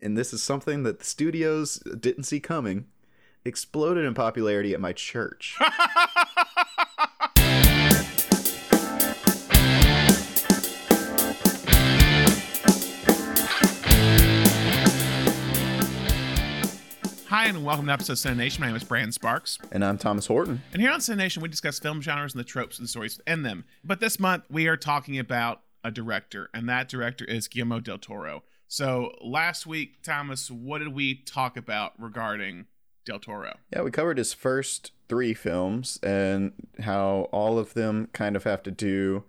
and this is something that the studios didn't see coming, exploded in popularity at my church. Hi, and welcome to episode of Cinema Nation. My name is Brandon Sparks. and I'm Thomas Horton. And here on Cinema Nation, we discuss film genres and the tropes and stories within them. But this month, we are talking about a director, and that director is Guillermo del Toro. So last week, Thomas, what did we talk about regarding del Toro? Yeah, we covered his first three films and how all of them kind of have to do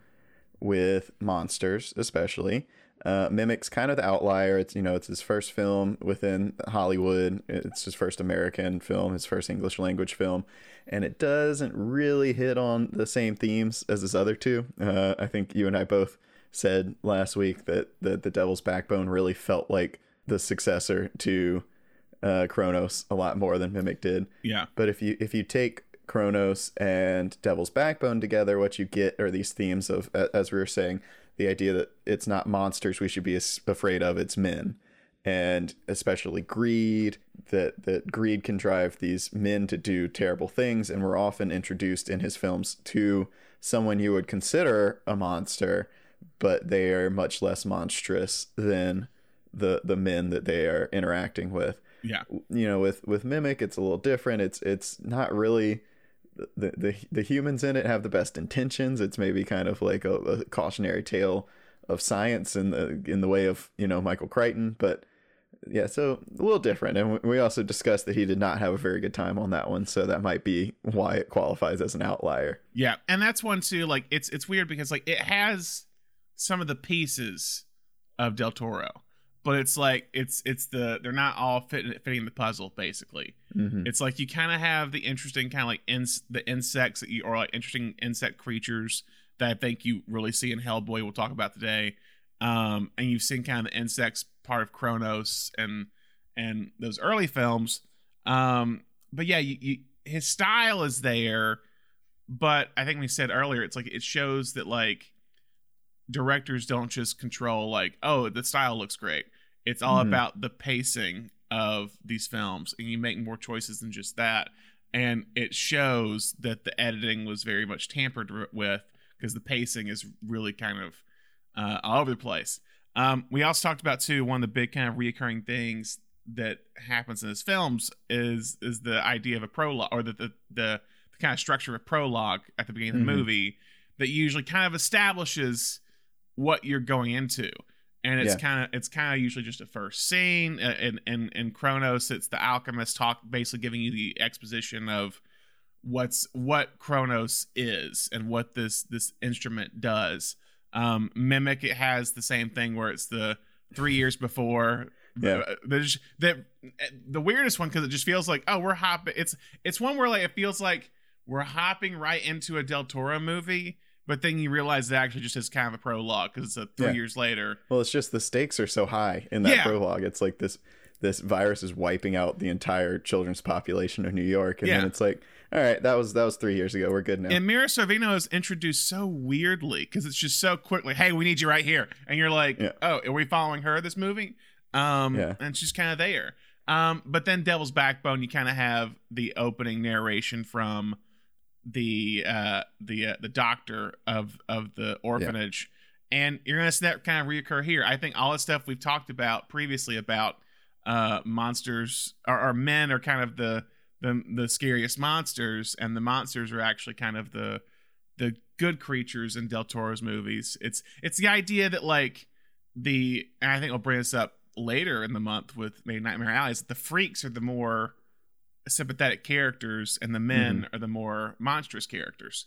with monsters, especially. Uh, Mimic's kind of the outlier. It's you know it's his first film within Hollywood. It's his first American film, his first English language film, and it doesn't really hit on the same themes as his other two. Uh, I think you and I both said last week that that The Devil's Backbone really felt like the successor to uh, Cronos a lot more than Mimic did. Yeah. But if you if you take Cronos and Devil's Backbone together, what you get are these themes of, as we were saying, the idea that it's not monsters we should be afraid of, it's men, and especially greed. That that greed can drive these men to do terrible things, and we're often introduced in his films to someone you would consider a monster, but they are much less monstrous than the the men that they are interacting with Yeah. you know with with mimic it's a little different it's it's not really the the, the humans in it have the best intentions it's maybe kind of like a, a cautionary tale of science in the in the way of you know michael crichton but yeah so a little different and we- we also discussed that he did not have a very good time on that one so that might be why it qualifies as an outlier Yeah. And that's one too, like it's it's weird because like it has some of the pieces of Del Toro. But it's like it's it's the they're not all fitting fitting the puzzle basically. mm-hmm. It's like you kind of have the interesting kind of like ins- the insects that you or like interesting insect creatures that I think you really see in Hellboy. We'll talk about today. Um, and you've seen kind of the insects part of Cronos and and those early films. Um, but yeah, you, you, his style is there, but I think we said earlier, it's like it shows that like directors don't just control like oh the style looks great. It's all Mhm. about the pacing of these films, and you make more choices than just that. And it shows that the editing was very much tampered with because the pacing is really kind of uh, all over the place. Um, we also talked about too one of the big kind of reoccurring things that happens in his films is is the idea of a prologue or the the, the, the kind of structure of prologue at the beginning of the Mhm. movie that usually kind of establishes what you're going into and it's Yeah. kind of it's kind of usually just a first scene and and and Cronos it's the alchemist talk basically giving you the exposition of what's what Cronos is and what this this instrument does um mimic it has the same thing where it's the 3 years before Yeah. Uh, there's the the weirdest one because it just feels like oh we're hopping it's it's one where like it feels like we're hopping right into a del toro movie but then you realize it actually just is kind of a prologue because it's a three Yeah. years later Well, it's just the stakes are so high in that Yeah. prologue. It's like this this virus is wiping out the entire children's population of New York, and Yeah. then it's like, all right, that was that was three years ago. We're good now. And Mira Sorvino is introduced so weirdly because it's just so quickly. Hey, we need you right here, and you're like, oh, are we following her this movie? Um, Yeah. and she's kind of there. Um, but then Devil's Backbone, you kind of have the opening narration from the uh the uh, the doctor of of the orphanage, and you're gonna see that kind of reoccur here. I think all the stuff we've talked about previously about uh monsters or, or men are kind of the the the scariest monsters, and the monsters are actually kind of the the good creatures in Del Toro's movies. It's it's the idea that like the and I think we'll bring this up later in the month with maybe Nightmare Alley is that the freaks are the more sympathetic characters and the men are the more monstrous characters.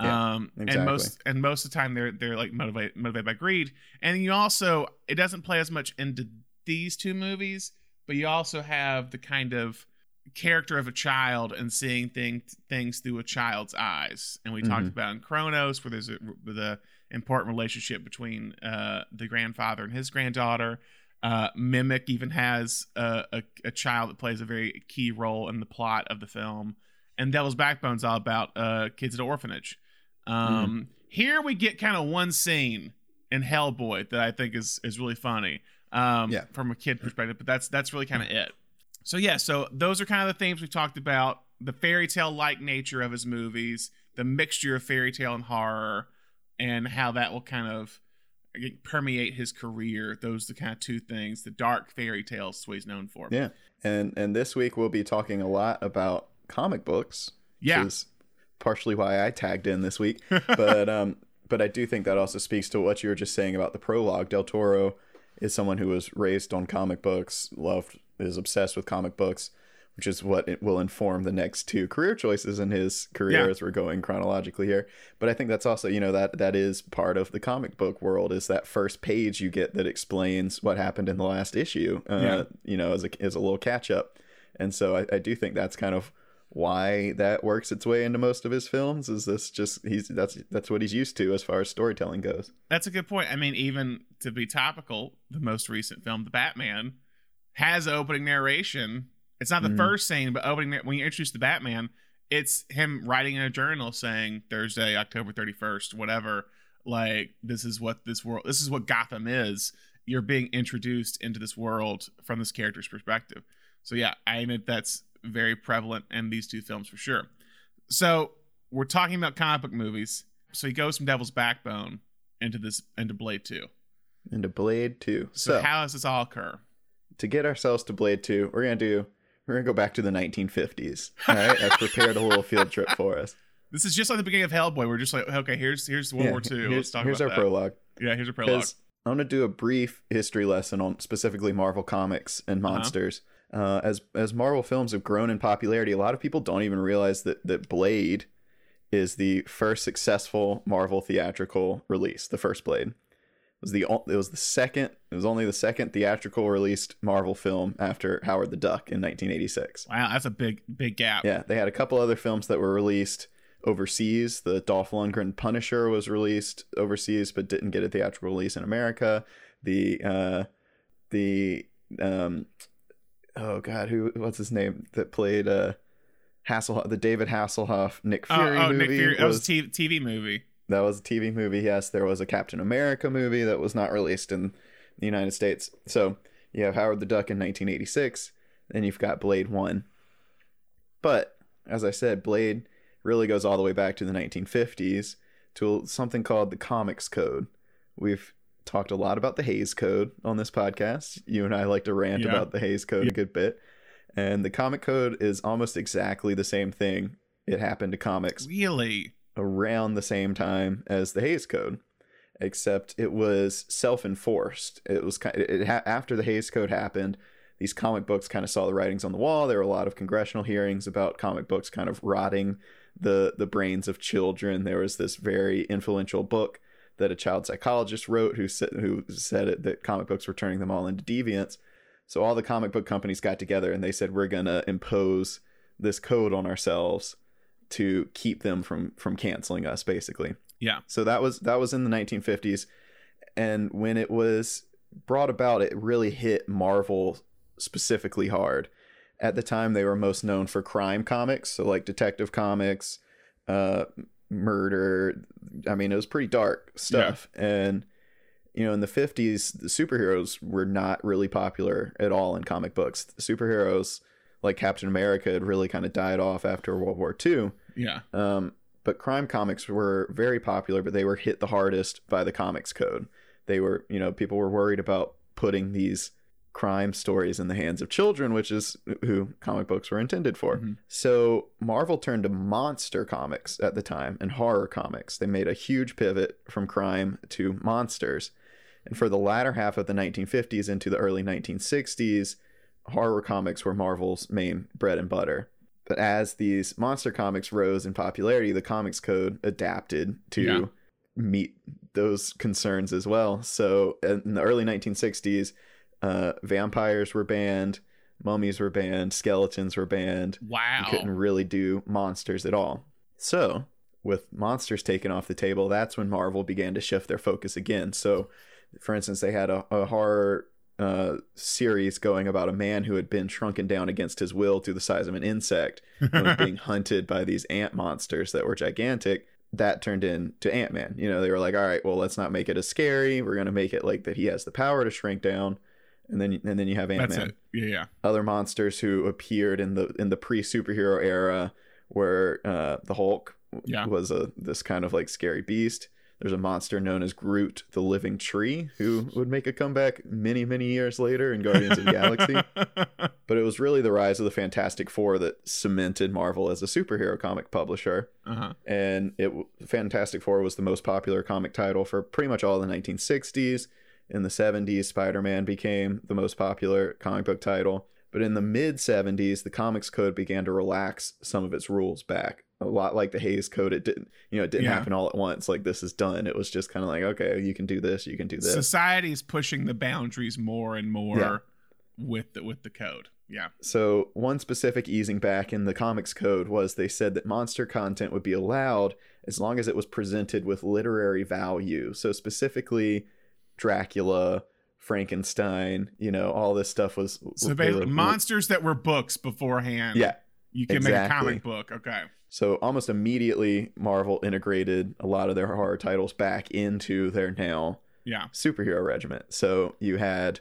Mm-hmm. Yeah, um and most and most of the time they're they're like motivated motivated by greed. And you also it doesn't play as much into these two movies, but you also have the kind of character of a child and seeing things things through a child's eyes. And we talked Mhm. about in Cronos where there's a the important relationship between uh, the grandfather and his granddaughter. Uh, Mimic even has a, a, a child that plays a very key role in the plot of the film. And Devil's Backbone's all about uh, kids at an orphanage. Um, Here we get kind of one scene in Hellboy that I think is is really funny. um, Yeah. from a kid perspective. But that's that's really kind of it. So yeah, so those are kind of the themes we've talked about: the fairy tale like nature of his movies, the mixture of fairy tale and horror, and how that will kind of permeate his career. Those the kind of two things. The dark fairy tales is what he's known for. Yeah. And and this week we'll be talking a lot about comic books. Yeah. Which is partially why I tagged in this week. but um but I do think that also speaks to what you were just saying about the prologue. Del Toro is someone who was raised on comic books, loved is obsessed with comic books, which is what it will inform the next two career choices in his career Yeah. as we're going chronologically here. But I think that's also, you know, that that is part of the comic book world is that first page you get that explains what happened in the last issue. Uh, Yeah. you know, as a as a little catch up. And so I, I do think that's kind of why that works its way into most of his films is this just he's that's that's what he's used to as far as storytelling goes. That's a good point. I mean, even to be topical, the most recent film, The Batman, has opening narration. It's not the Mhm. first scene, but opening when you introduce the Batman, it's him writing in a journal saying Thursday, October thirty first, whatever. Like this is what this world, this is what Gotham is. You're being introduced into this world from this character's perspective. So yeah, I admit that's very prevalent in these two films for sure. So we're talking about comic book movies. So he goes from Devil's Backbone into this into Blade Two. Into Blade 2. So, So, how does this all occur? to get ourselves to Blade 2, we're going to do we're going to go back to the 1950s. All right? I've prepared a little field trip for us. This is just like the beginning of Hellboy. We're just like, okay, here's here's World Yeah, War Two. Here's, Let's talk here's about our that. prologue. Yeah, here's a prologue. I'm to do a brief history lesson on specifically Marvel comics and Uh-huh. monsters. uh as as Marvel films have grown in popularity, a lot of people don't even realize that that Blade is the first successful Marvel theatrical release. The first Blade was the it was the second. It was only the second theatrical released Marvel film after Howard the Duck in 1986. Wow, that's a big big gap. Yeah, they had a couple other films that were released overseas. The Dolph Lundgren Punisher was released overseas, but didn't get a theatrical release in America. The uh, the um, oh god, who what's his name that played uh Hasselhoff, the David Hasselhoff Nick Oh, Fury oh, movie Nick Fury. That was a TV movie. That was a TV movie. Yes, there was a Captain America movie that was not released in the United States. So you have Howard the Duck in 1986, then you've got Blade 1. But as I said, Blade really goes all the way back to the 1950s to something called the Comics Code. We've talked a lot about the Hays Code on this podcast. You and I like to rant Yeah. about the Hays Code a good bit. And the Comic Code is almost exactly the same thing. It happened to comics Really? Around the same time as the Hays Code, except it was self-enforced. It was kind. It, ha- after the Hays Code happened, these comic books kind of saw the writings on the wall. There were a lot of congressional hearings about comic books kind of rotting the the brains of children. There was this very influential book that a child psychologist wrote who said who said it, that comic books were turning them all into deviants. So all the comic book companies got together and they said we're gonna impose this code on ourselves to keep them from from canceling us basically. Yeah. So that was that was in the 1950s and when it was brought about it really hit Marvel specifically hard. At the time they were most known for crime comics, so like detective comics, uh murder. I mean, it was pretty dark stuff and you know, in the 50s, the superheroes were not really popular at all in comic books. The superheroes like Captain America had really kind of died off after World War II. Yeah. Um, but crime comics were very popular, but they were hit the hardest by the comics code. They were, you know, people were worried about putting these crime stories in the hands of children, which is who comic books were intended for. Mhm. So Marvel turned to monster comics at the time and horror comics. They made a huge pivot from crime to monsters. And for the latter half of the 1950s into the early 1960s, horror comics were Marvel's main bread and butter. But as these monster comics rose in popularity, the comics code adapted to Yeah. meet those concerns as well. So in the early 1960s, uh, vampires were banned, mummies were banned, skeletons were banned. Wow. You couldn't really do monsters at all. So, with monsters taken off the table, that's when Marvel began to shift their focus again. So, for instance, they had a, a horror uh, series going about a man who had been shrunken down against his will to the size of an insect and was being hunted by these ant monsters that were gigantic. That turned into Ant Man. You know, they were like, all right, well, let's not make it as scary. We're going to make it like that he has the power to shrink down. and then and then you have Ant Man. Yeah, yeah. Other monsters who appeared in the in the pre superhero era were uh, the Hulk Yeah. was a this kind of like scary beast. There's a monster known as Groot, the living tree, who would make a comeback many many years later in Guardians of the Galaxy. But it was really the rise of the Fantastic Four that cemented Marvel as a superhero comic publisher. uh-huh. And it Fantastic Four was the most popular comic title for pretty much all the 1960s. In the 70s, Spider-Man became the most popular comic book title. But in the mid 70s, the Comics Code began to relax some of its rules back. A lot like the Hays Code, it didn't, you know, it didn't Yeah. happen all at once. Like this is done. It was just kind of like, okay, you can do this, you can do this. Society is pushing the boundaries more and more Yeah. with the with the code. Yeah. So, one specific easing back in the comics code was they said that monster content would be allowed as long as it was presented with literary value. So, specifically, Dracula, Frankenstein, you know, all this stuff was. So basically, monsters that were books beforehand. Yeah. You can make a comic book. Okay. So, almost immediately, Marvel integrated a lot of their horror titles back into their now Yeah. superhero regiment. So you had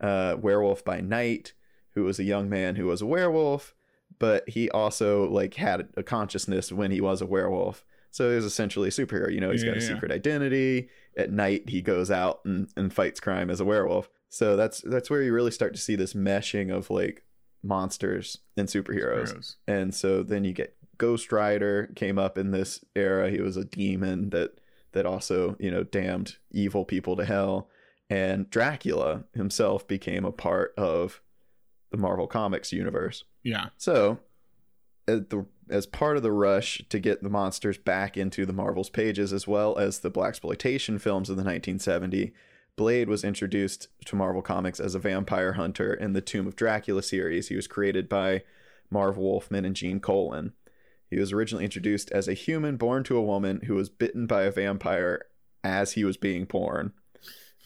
uh, Werewolf by Night, who was a young man who was a werewolf, but he also like had a consciousness when he was a werewolf. So he was essentially a superhero. You know, he's got a Yeah, yeah. secret identity. At night, he goes out and, and fights crime as a werewolf. So that's that's where you really start to see this meshing of like monsters and superheroes. Heroes. And so then you get Ghost Rider came up in this era. He was a demon that that also, you know, damned evil people to hell. And Dracula himself became a part of the Marvel Comics universe. Yeah. So, as, the, as part of the rush to get the monsters back into the Marvel's pages, as well as the black exploitation films of the 1970s, Blade was introduced to Marvel Comics as a vampire hunter in the Tomb of Dracula series. He was created by Marv Wolfman and Gene Colan. He was originally introduced as a human born to a woman who was bitten by a vampire as he was being born.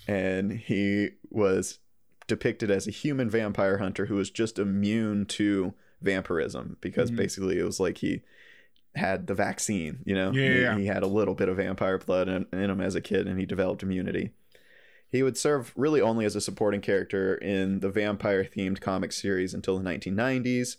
And he was depicted as a human vampire hunter who was just immune to vampirism because Mhm. basically it was like he had the vaccine, you know? Yeah, he, yeah. he had a little bit of vampire blood in, in him as a kid and he developed immunity. He would serve really only as a supporting character in the vampire themed comic series until the 1990s,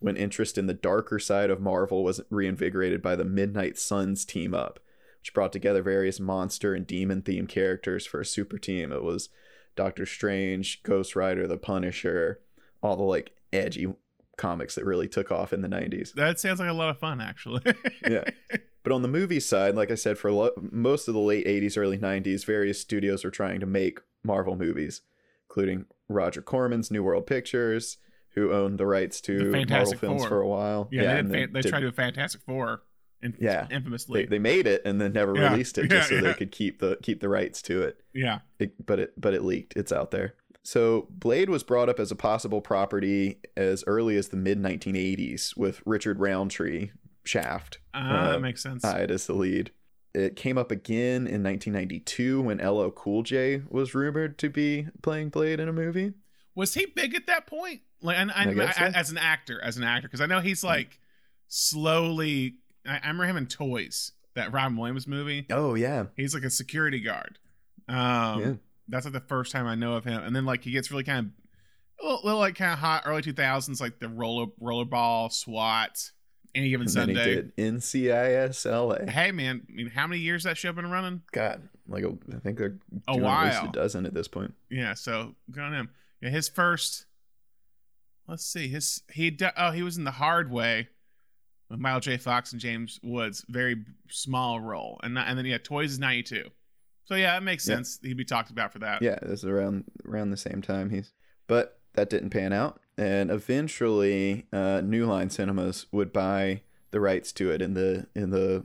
when interest in the darker side of Marvel was reinvigorated by the Midnight Suns team up, which brought together various monster and demon themed characters for a super team. It was Doctor Strange, Ghost Rider, The Punisher, all the like edgy comics that really took off in the 90s. That sounds like a lot of fun, actually. Yeah. But on the movie side, like I said, for lo- most of the late 80s, early 90s, various studios were trying to make Marvel movies, including Roger Corman's New World Pictures, who owned the rights to The Marvel Fantastic films Four. for a while. yeah, they, did, fan- they did- tried to do Fantastic Four. In- Yeah. Infamously. they, they made it and then never Yeah. released it just Yeah, so yeah. they could keep the keep the rights to it. yeah. it, but it but it leaked. It's out there. So Blade was brought up as a possible property as early as the mid 1980s with Richard Roundtree Shaft Ah, Uh, that makes sense. hired as the lead. It came up again in 1992 when LL Cool J was rumored to be playing Blade in a movie. was he big at that point? Like, and, I and guess so. as an actor, as an actor, because I know he's like slowly. I, remember him in Toys, that Robin Williams movie. Oh yeah, He's like a security guard. Um, Yeah. that's like the first time I know of him. And then like he gets really kind of a little, little like kind of hot early two thousands, like the roller rollerball SWAT, any given and then he Sunday. did NCIS LA. Hey man, I mean, how many years that show been running? God, like a, I think they're A doing at least while. a dozen at this point. Yeah, so good on him. Yeah, his first. Let's see. His he oh he was in the Hard Way with Michael J. Fox and James Woods, very small role, and and then yeah, Toys is ninety two. So yeah, it makes Yeah. sense. He'd be talked about for that. Yeah, this is around around the same time he's. But that didn't pan out, and eventually, uh, New Line Cinemas would buy the rights to it in the in the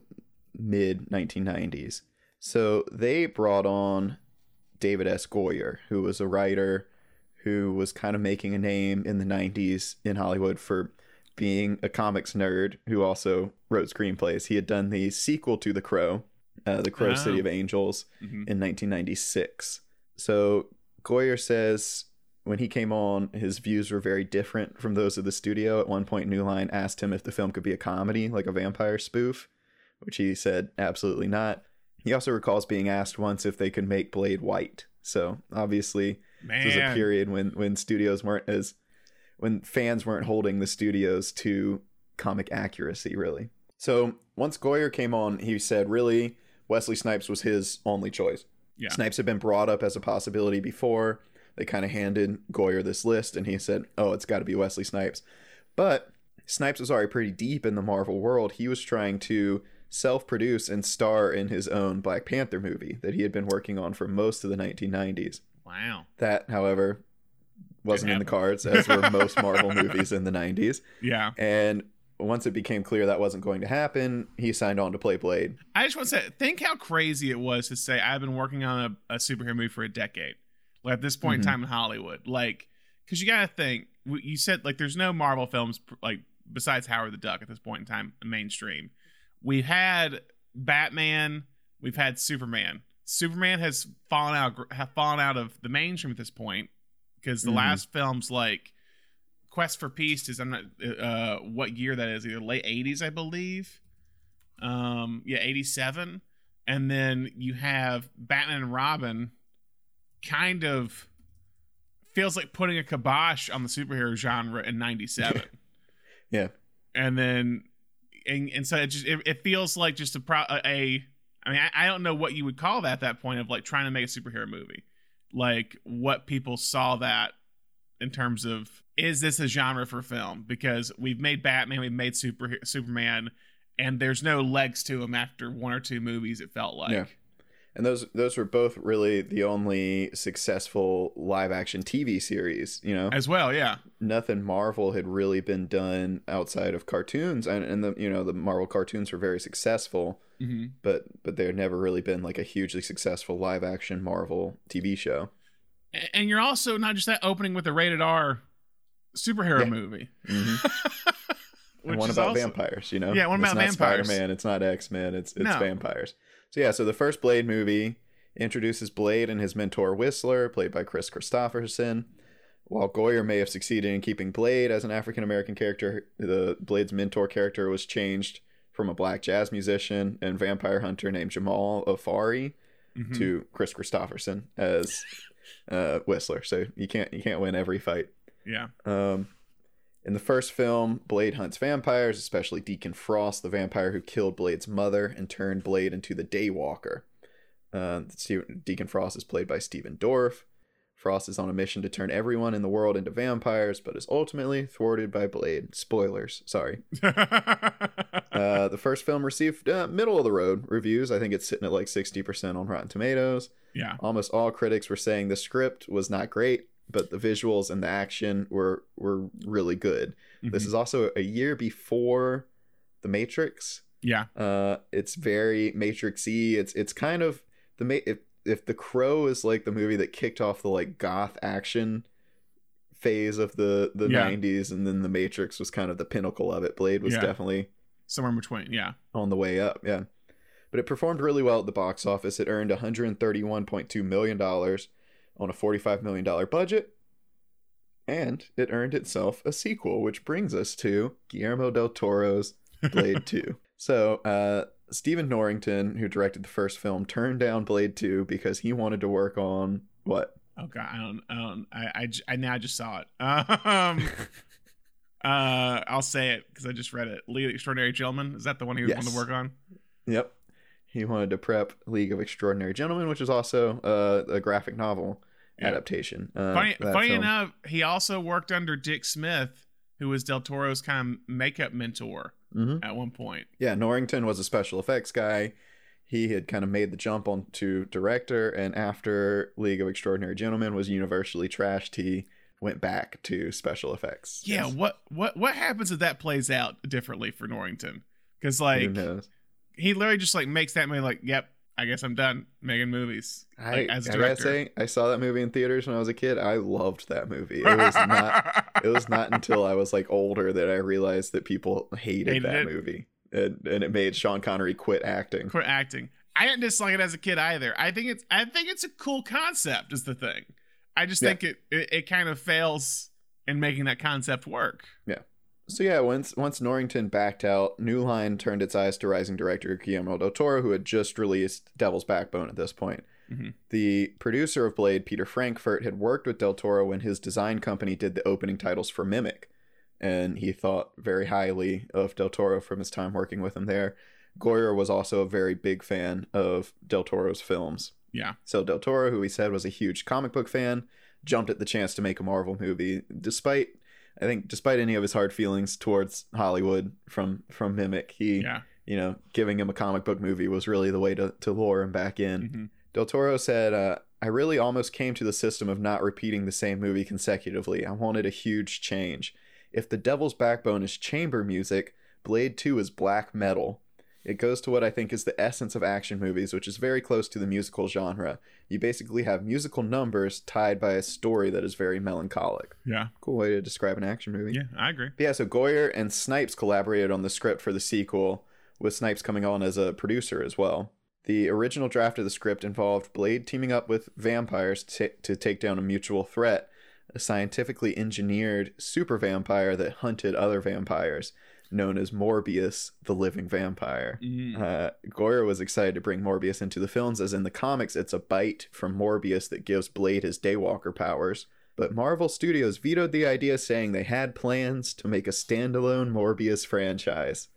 mid 1990s. So they brought on David S. Goyer, who was a writer who was kind of making a name in the 90s in Hollywood for being a comics nerd who also wrote screenplays. He had done the sequel to The Crow, uh, The Crow Oh. City of Angels, Mhm. in 1996. So Goyer says when he came on, his views were very different from those of the studio. At one point, New Line asked him if the film could be a comedy, like a vampire spoof, which he said absolutely not. He also recalls being asked once if they could make Blade white. So obviously, This was a period when when studios weren't as when fans weren't holding the studios to comic accuracy really. So once Goyer came on, he said really Wesley Snipes was his only choice. Yeah. Snipes had been brought up as a possibility before. They kind of handed Goyer this list, and he said, "Oh, it's got to be Wesley Snipes." But Snipes was already pretty deep in the Marvel world. He was trying to self-produce and star in his own Black Panther movie that he had been working on for most of the 1990s. Wow. That, however, wasn't in the cards, as were most Marvel movies in the 90s. Yeah. And once it became clear that wasn't going to happen, he signed on to play Blade. I just want to say, think how crazy it was to say I've been working on a, a superhero movie for a decade. Like at this point Mhm. in time in Hollywood, like, because you got to think, you said like there's no Marvel films like besides Howard the Duck at this point in time mainstream. We've had Batman, we've had Superman. Superman has fallen out have fallen out of the mainstream at this point because the Mhm. last films like Quest for Peace is I'm not uh what year that is either late 80s I believe um yeah 87 and then you have batman and robin kind of feels like putting a kibosh on the superhero genre in 97 Yeah. and then and, and so it just it, it feels like just a pro a, a i mean I, I don't know what you would call that at that point of like trying to make a superhero movie. Like what people saw that in terms of is this a genre for film? Because we've made batman we've made super superman and there's no legs to them after one or two movies it felt like. Yeah. And those those were both really the only successful live action TV series, you know. as well yeah Nothing Marvel had really been done outside of cartoons and, and the you know, the Marvel cartoons were very successful, mm-hmm. but but there had never really been like a hugely successful live action Marvel TV show. And you're also not just that opening with a rated r superhero Yeah. movie Mhm. which and one is about also- vampires, you know? Yeah, one it's about not vampires. Spider-Man, it's not X-Men, it's it's No. vampires. So yeah, so the first Blade movie introduces Blade and his mentor Whistler, played by Kris Kristofferson. While Goyer may have succeeded in keeping Blade as an African American character, the Blade's mentor character was changed from a black jazz musician and vampire hunter named Jamal Afari Mhm. to Kris Kristofferson as uh, Whistler. So you can't you can't win every fight. yeah Um, in the first film, Blade hunts vampires, especially Deacon Frost, the vampire who killed Blade's mother and turned Blade into the Daywalker. Uh, Deacon Frost is played by Stephen Dorff. Frost is on a mission to turn everyone in the world into vampires, but is ultimately thwarted by Blade. Spoilers, sorry. Uh, the first film received uh, middle of the road reviews. I think it's sitting at like 60% on Rotten Tomatoes. yeah Almost all critics were saying the script was not great, but the visuals and the action were were really good. This Mhm. is also a year before The Matrix. yeah Uh, it's very Matrixy. It's it's kind of the ma- if if The Crow is like the movie that kicked off the like goth action phase of the the Yeah. 90s and then The Matrix was kind of the pinnacle of it. Blade was Yeah. definitely somewhere in between yeah on the way up, yeah. But it performed really well at the box office. It earned 131.2 million dollars on a 45 million dollar budget. And it earned itself a sequel, which brings us to Guillermo del Toro's Blade 2. So, uh, Stephen Norrington, who directed the first film, turned down Blade 2 because he wanted to work on what? Oh god, I don't, I don't, I, I, I now just saw it. Um, uh, I'll say it because I just read it. League of Extraordinary Gentlemen. Is that the one he was Yes. to work on? Yep. He wanted to prep League of Extraordinary Gentlemen, which is also uh, a graphic novel Yeah. adaptation. Uh, funny, funny enough, he also worked under Dick Smith, who was Del Toro's kind of makeup mentor Mhm. at one point. yeah, Norrington was a special effects guy. He had kind of made the jump on to director, and after League of Extraordinary Gentlemen was universally trashed, he went back to special effects. Yeah, Yes. what, what, what happens if that plays out differently for Norrington? Because like he literally just like makes that movie like, yep, I guess I'm done making movies I, like, as a I gotta say, I saw that movie in theaters when I was a kid. I loved that movie. It was not. it was not until I was like older that I realized that people hated, Hated that it? movie, and and it made Sean Connery quit acting. quit acting. I didn't dislike it as a kid either. I think it's I think it's a cool concept is the thing. I just Yeah. think it, it it kind of fails in making that concept work. So yeah, once once Norrington backed out, New Line turned its eyes to rising director Guillermo del Toro, who had just released Devil's Backbone at this point. Mhm. The producer of Blade, Peter Frankfurt, had worked with Del Toro when his design company did the opening titles for Mimic, and he thought very highly of Del Toro from his time working with him there. Goyer was also a very big fan of Del Toro's films. Yeah. So Del Toro, who he said was a huge comic book fan, jumped at the chance to make a Marvel movie, despite I think despite any of his hard feelings towards Hollywood from from Mimic, he Yeah. you know giving him a comic book movie was really the way to to lure him back in. Mhm. Del Toro said, uh, I really almost came to the system of not repeating the same movie consecutively. I wanted a huge change. If The Devil's Backbone is chamber music, Blade 2 is black metal. It goes to what I think is the essence of action movies, which is very close to the musical genre. You basically have musical numbers tied by a story that is very melancholic. Yeah. Cool way to describe an action movie. Yeah. I agree. But yeah, so Goyer and Snipes collaborated on the script for the sequel, with Snipes coming on as a producer as well. The original draft of the script involved Blade teaming up with vampires to, to take down a mutual threat, a scientifically engineered super vampire that hunted other vampires, known as Morbius, the living vampire. Mhm. Uh, Goyer was excited to bring Morbius into the films, as in the comics, it's a bite from Morbius that gives Blade his Daywalker powers. But Marvel Studios vetoed the idea, saying they had plans to make a standalone Morbius franchise.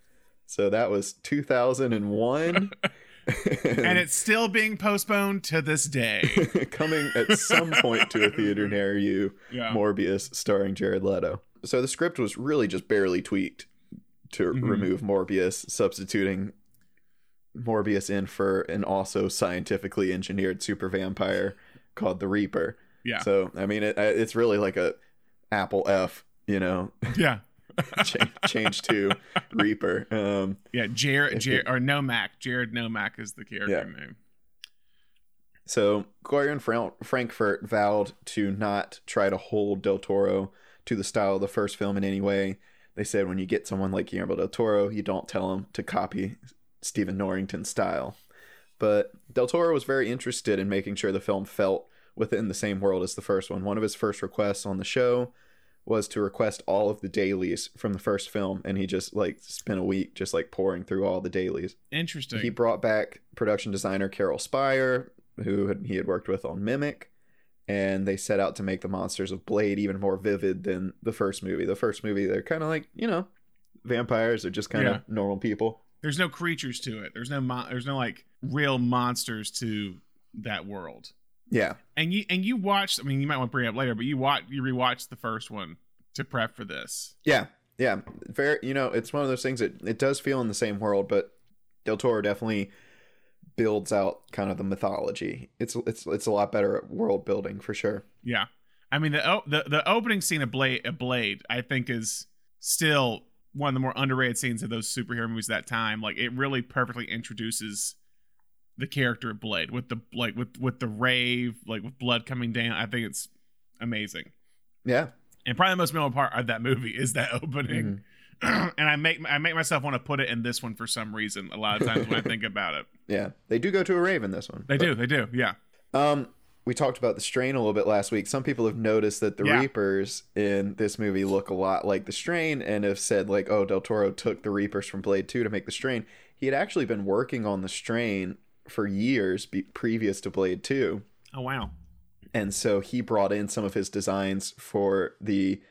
So that was 2001. and it's still being postponed to this day. coming at some point to a theater near you. Yeah. Morbius starring Jared Leto. So the script was really just barely tweaked to Mhm. remove Morbius, substituting Morbius in for an also scientifically engineered super vampire called the Reaper. Yeah. So I mean, it, it's really like a Apple F, you know, yeah. change, change to Reaper. Um, Yeah. Jared, Jared or Nomak. Jared Nomak is the character Yeah. name. So Goyer and Fra- Frankfurt vowed to not try to hold Del Toro to the style of the first film in any way. They said when you get someone like Guillermo del Toro, you don't tell him to copy Stephen Norrington's style. But Del Toro was very interested in making sure the film felt within the same world as the first one. One of his first requests on the show was to request all of the dailies from the first film, and he just like spent a week just like pouring through all the dailies. Interesting. He brought back production designer Carol Spier, who he had worked with on Mimic, and they set out to make the monsters of Blade even more vivid than the first movie. The first movie, they're kind of like, you know, vampires are just kind Yeah. of normal people. there's no creatures to it. There's no mon- there's no like real monsters to that world. Yeah. And you and you watched. I mean, you might want to bring it up later, but you watch you rewatched the first one to prep for this. Yeah. Yeah. Very, you know, it's one of those things that it does feel in the same world, but Del Toro definitely builds out kind of the mythology. It's it's it's a lot better at world building for sure. Yeah, I mean the the the opening scene of Blade, of Blade, I think is still one of the more underrated scenes of those superhero movies that time. Like it really perfectly introduces the character of Blade with the like with with the rave, like with blood coming down. I think it's amazing. Yeah. And probably the most memorable part of that movie is that opening. Mm-hmm. and I make I make myself want to put it in this one for some reason. A lot of times when I think about it, Yeah. They do go to a rave in this one. they but- do, they do, yeah. Um, we talked about the strain a little bit last week. Some people have noticed that the Yeah. Reapers in this movie look a lot like the strain and have said like, oh, Del Toro took the Reapers from Blade 2 to make the strain. He had actually been working on the strain for years be- previous to Blade 2. Oh wow, And so he brought in some of his designs for the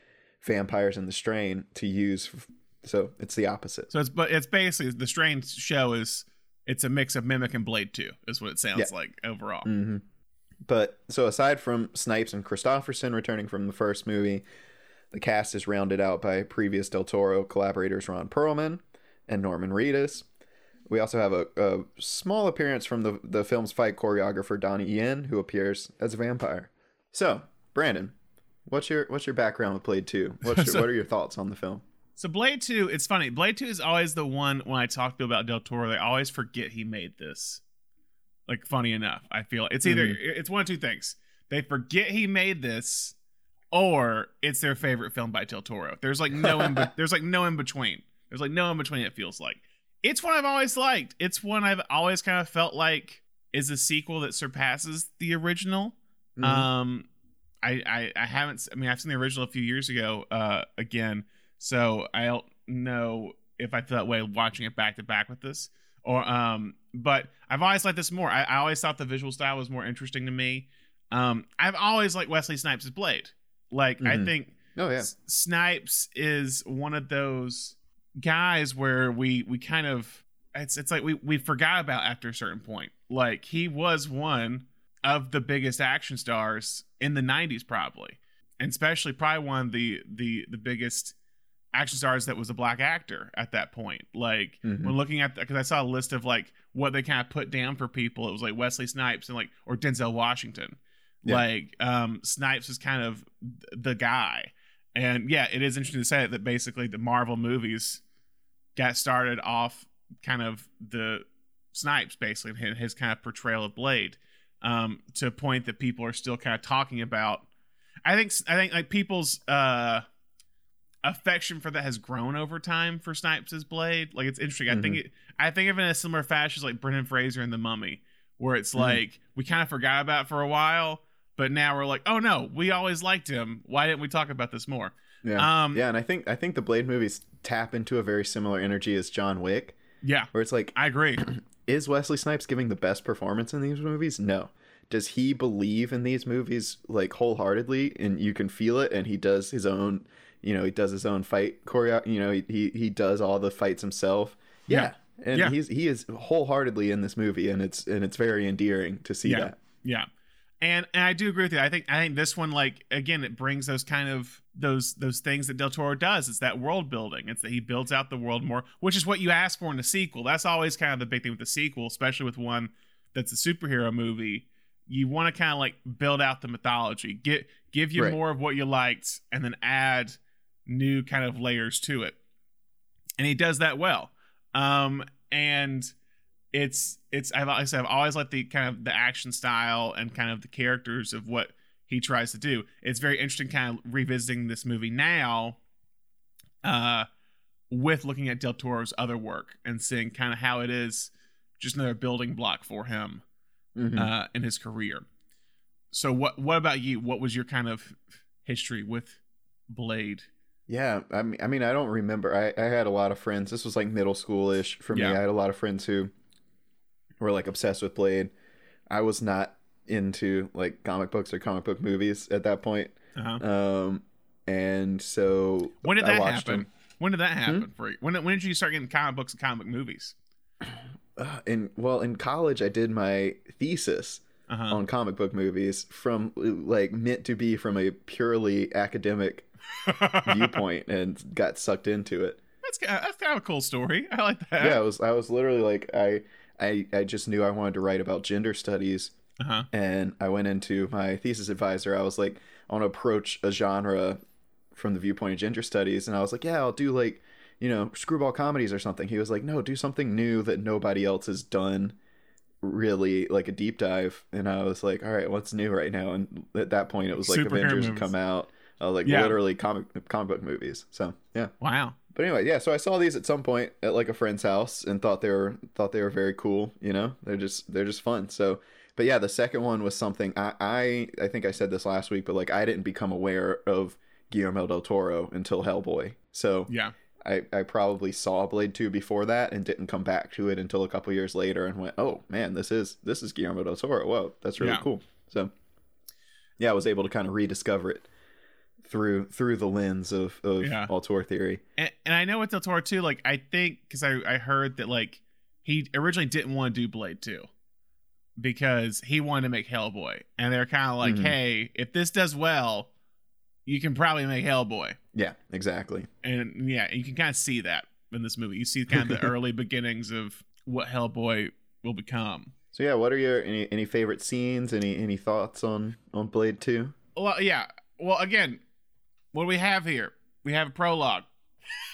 vampires in the strain to use. f- So it's the opposite. So it's but it's basically the strain show is it's a mix of Mimic and Blade Two is what it sounds Yeah. like overall. hmm But so aside from Snipes and Kristofferson returning from the first movie, the cast is rounded out by previous Del Toro collaborators Ron Perlman and Norman Reedus. We also have a, a small appearance from the, the film's fight choreographer Donnie Yen, who appears as a vampire. So, Brandon, what's your what's your background with Blade Two? What's your, So- what are your thoughts on the film? So Blade Two, it's funny. Blade Two is always the one when I talk to people about Del Toro, they always forget he made this. Like funny enough, I feel it's either it's one of two things. They forget he made this, or it's their favorite film by Del Toro. There's like no in, be- there's like no in between. There's like no in between. It feels like it's one I've always liked. It's one I've always kind of felt like is a sequel that surpasses the original. Mhm. Um, I, I I haven't. I mean, I've seen the original a few years ago. Uh, again, so I don't know if I feel that way watching it back to back with this. Or um, but I've always liked this more. I, I always thought the visual style was more interesting to me. Um, I've always liked Wesley Snipes' Blade. Like I Mhm. think Oh yeah. S- Snipes is one of those guys where we we kind of it's it's like we we forgot about after a certain point. Like he was one of the biggest action stars in the 90s probably. And especially probably one of the the the biggest action stars that was a black actor at that point. Like Mhm. when looking at that, because I saw a list of like what they kind of put down for people, it was like Wesley Snipes and like or Denzel Washington. Yeah. Like um Snipes is kind of th- the guy. And yeah, it is interesting to say that basically the Marvel movies got started off kind of the Snipes basically and his kind of portrayal of Blade um, to a point that people are still kind of talking about. I think I think like people's uh, affection for that has grown over time for Snipes' Blade. Like it's interesting. I think it, I think of it in a similar fashion as like Brendan Fraser in The Mummy, where it's Mhm. like we kind of forgot about it for a while, but now we're like, oh no, we always liked him. Why didn't we talk about this more? Yeah. Um, yeah, and I think I think the Blade movies tap into a very similar energy as John Wick, yeah, where it's like, I agree. is Wesley Snipes giving the best performance in these movies? No. Does he believe in these movies like wholeheartedly, and you can feel it? And he does his own, you know, he does his own fight choreo. You know, he he, he does all the fights himself. Yeah, and Yeah. he's he is wholeheartedly in this movie, and it's and it's very endearing to see Yeah. that. Yeah. And and I do agree with you. I think I think this one like again it brings those kind of those those things that Del Toro does. It's that world building. It's that he builds out the world more, which is what you ask for in a sequel. That's always kind of the big thing with the sequel, especially with one that's a superhero movie. You want to kind of like build out the mythology, get give you Right. more of what you liked, and then add new kind of layers to it. And he does that well. Um, and it's it's I've like I said, I've always liked the kind of the action style and kind of the characters of what he tries to do. It's very interesting kind of revisiting this movie now uh with looking at Del Toro's other work and seeing kind of how it is just another building block for him Mhm. uh in his career. So what what about you? What was your kind of history with Blade? Yeah, I mean, I mean, I don't remember. I, I had a lot of friends. This was like middle schoolish for me. Yeah. I had a lot of friends who were like obsessed with Blade. I was not into like comic books or comic book movies at that point. Uh-huh. Um, and so When did that happen? When did that happen for you? When when did you start getting comic books and comic book movies? Uh, in well, in college, I did my thesis Uh-huh. on comic book movies from like meant to be from a purely academic viewpoint, and got sucked into it. That's kind of, that's kind of a cool story. I like that. yeah, I was I was literally like I I I just knew I wanted to write about gender studies Uh huh. and I went into my thesis advisor. I was like, I want to approach a genre from the viewpoint of gender studies, and I was like, yeah, I'll do like, you know, screwball comedies or something. He was like, no, do something new that nobody else has done, really like a deep dive. And I was like, all right, what's new right now? And at that point, it was like Superhero Avengers had movies. come out. Was like, Yeah. literally comic comic book movies. So yeah. Wow. But anyway, yeah. So I saw these at some point at like a friend's house and thought they were thought they were very cool. You know, they're just they're just fun. So, but yeah, the second one was something I I I think I said this last week, but like I didn't become aware of Guillermo del Toro until Hellboy. So Yeah. I I probably saw Blade two before that and didn't come back to it until a couple years later and went, oh man, this is this is Guillermo del Toro. Whoa, that's really Yeah. cool. So yeah, I was able to kind of rediscover it through through the lens of of Yeah. auteur theory. And, and I know with Del Toro too. Like I think because I I heard that like he originally didn't want to do Blade two because he wanted to make Hellboy, and they're kind of like, Mhm. hey, if this does well, you can probably make Hellboy. Yeah, exactly. and yeah, you can kind of see that in this movie. You see kind of the early beginnings of what Hellboy will become. So yeah, what are your any any favorite scenes? Any any thoughts on on Blade Two? Well, yeah. Well, again, what do we have here? We have a prologue.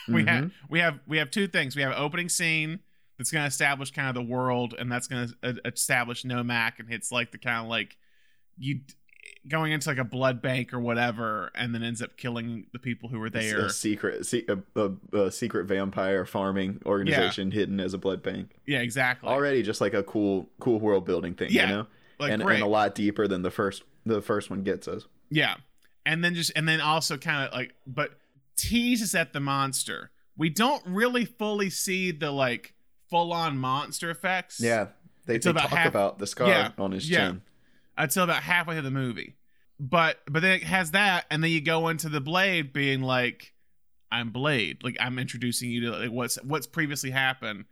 We have mm-hmm. we have we have two things. We have an opening scene that's going to establish kind of the world, and that's going to establish Nomak, and it's like the kind of like you going into like a blood bank or whatever, and then ends up killing the people who were It's there. a secret se- a, a, a secret vampire farming organization hidden as a blood bank. Yeah, exactly. Already just like a cool cool world building thing, Yeah, you know, like and and a lot deeper than the first the first one gets us. Yeah. And then just and then also kind of like but teases at the monster. We don't really fully see the like full on monster effects. Yeah, they, they talk half- about the scar yeah, on his yeah. chin. until about halfway through the movie. But but then it has that, and then you go into the Blade being like, "I'm Blade," like I'm introducing you to like what's what's previously happened,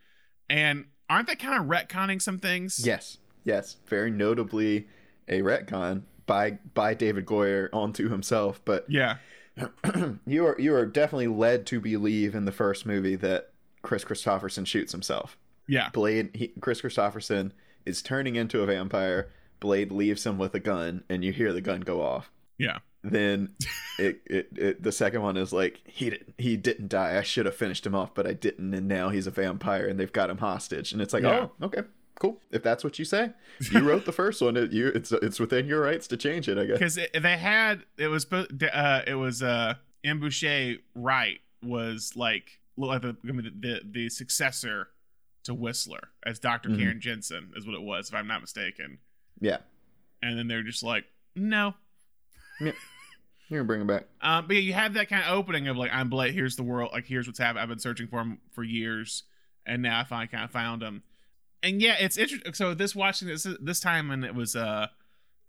and aren't they kind of retconning some things? Yes, yes, very notably a retcon by by David Goyer onto himself. But yeah, you are you are definitely led to believe in the first movie that Kris Kristofferson shoots himself. yeah, Blade, he, Kris Kristofferson is turning into a vampire. Blade leaves him with a gun, and you hear the gun go off. yeah, Then it, it, it the second one is like he didn't he didn't die. I should have finished him off, but I didn't, and now he's a vampire, and they've got him hostage. And it's like, Yeah. oh, okay, cool. If that's what you say, you wrote the first one. It, you it's it's within your rights to change it, I guess. because they had it was uh it was uh N'Bushe Wright was like like the, the, the successor to Whistler as doctor Mhm. Karen Jenson is what it was if I'm not mistaken, Yeah, and then they're just like no, you're gonna bring him back. Um, but yeah, you have that kind of opening of like, I'm Blade. Here's the world. Like, here's what's happened. I've been searching for him for years, and now I finally kind of found him. And yeah, it's interesting. So this watching this this time, and it was uh,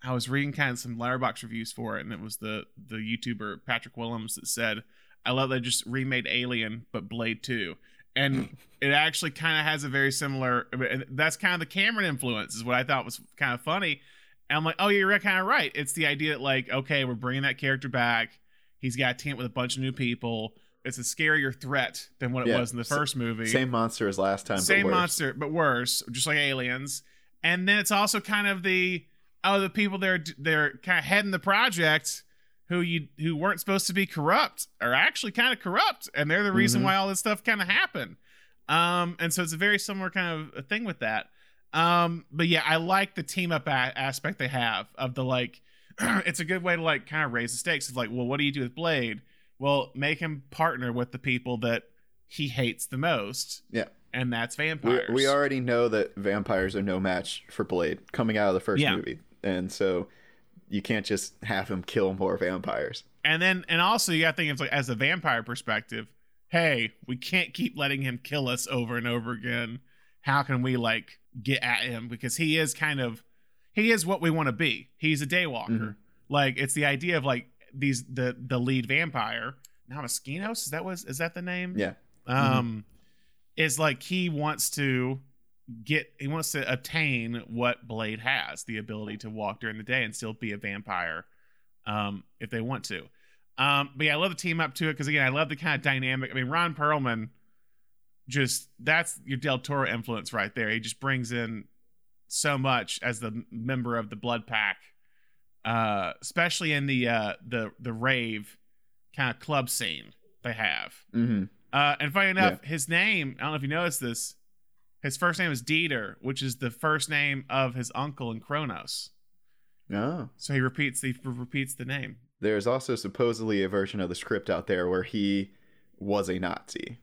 I was reading kind of some Letterboxd reviews for it, and it was the the YouTuber Patrick Willems that said, "I love they just remade Alien, but Blade 2. and it actually kind of has a very similar. and That's kind of the Cameron influence, is what I thought was kind of funny. And I'm like, oh, you're kind of right. It's the idea that like, okay, we're bringing that character back. He's got a team with a bunch of new people. It's a scarier threat than what it Yeah. was in the first movie. Same monster as last time. but Same worse. monster, but worse, just like aliens. And then it's also kind of the oh, the people they're they're kind of heading the project who you who weren't supposed to be corrupt are actually kind of corrupt, and they're the reason Mhm. why all this stuff kind of happened. Um, and so it's a very similar kind of a thing with that. Um, but yeah, I like the team up a- aspect they have of the like. it's a good way to like kind of raise the stakes. It's like, well, what do you do with Blade? Well, make him partner with the people that he hates the most. Yeah. and that's We, vampires. we already know that vampires are no match for Blade coming out of the first Yeah. movie, and so you can't just have him kill more vampires. and then and also you got to think of like as a vampire perspective. Hey, we can't keep letting him kill us over and over again. How can we like get at him because he is kind of he is what we want to be. He's a daywalker. Mhm. Like it's the idea of like these the the lead vampire. Namaskinos is that was is that the name? Yeah. um is like he wants to get he wants to obtain what blade has the ability to walk during the day and still be a vampire um if they want to um but yeah i love the team up to it because again i love the kind of dynamic i mean ron perlman just that's your del toro influence right there he just brings in so much as the member of the blood pack uh especially in the uh the the rave kind of club scene they have Mm-hmm. uh, and funny enough, his name, I don't know if you noticed this, his first name is Dieter, which is the first name of his uncle in Cronos. Oh. So he repeats the repeats the name. There's also supposedly a version of the script out there where he was a Nazi,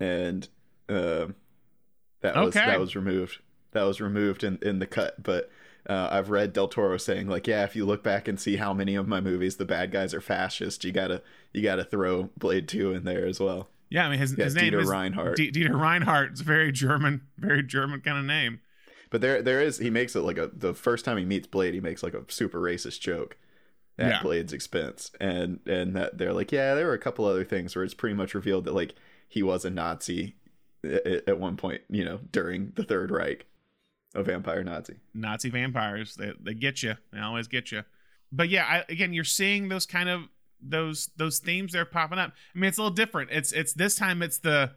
and um that was that was removed. That was removed in in the cut. But uh, I've read Del Toro saying like, yeah, if you look back and see how many of my movies the bad guys are fascist, you gotta you gotta throw Blade Two in there as well. Yeah, I mean his, Yeah, his name Dieter is Reinhardt. D- Dieter Reinhardt. It's a very German, very German kind of name. But there there is he makes it like a the first time he meets Blade, he makes like a super racist joke at Yeah. Blade's expense. And and that they're like, yeah, there were a couple other things where it's pretty much revealed that like he was a Nazi at, at one point, you know, during the Third Reich, a vampire Nazi. Nazi vampires. They they get you. They always get you. But yeah, I, again, you're seeing those kind of those those themes they're popping up. I mean, it's a little different. It's it's this time it's the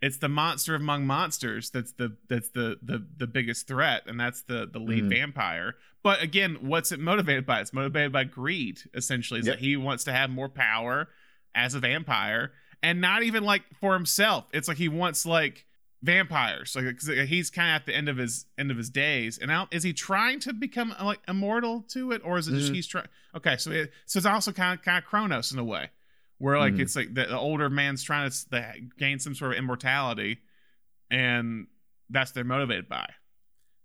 it's the monster among monsters that's the that's the the the biggest threat, and that's the the lead Mhm. vampire. But again, what's it motivated by? It's motivated by greed. Essentially, is Yep. that he wants to have more power as a vampire, and not even like for himself. It's like he wants like vampires like 'cause he's kind of at the end of his end of his days and now is he trying to become like immortal to it or is it just Mhm. he's trying okay so it, so it's also kind of kind of Cronos in a way where like Mhm. it's like the, the older man's trying to the, gain some sort of immortality and that's they're motivated by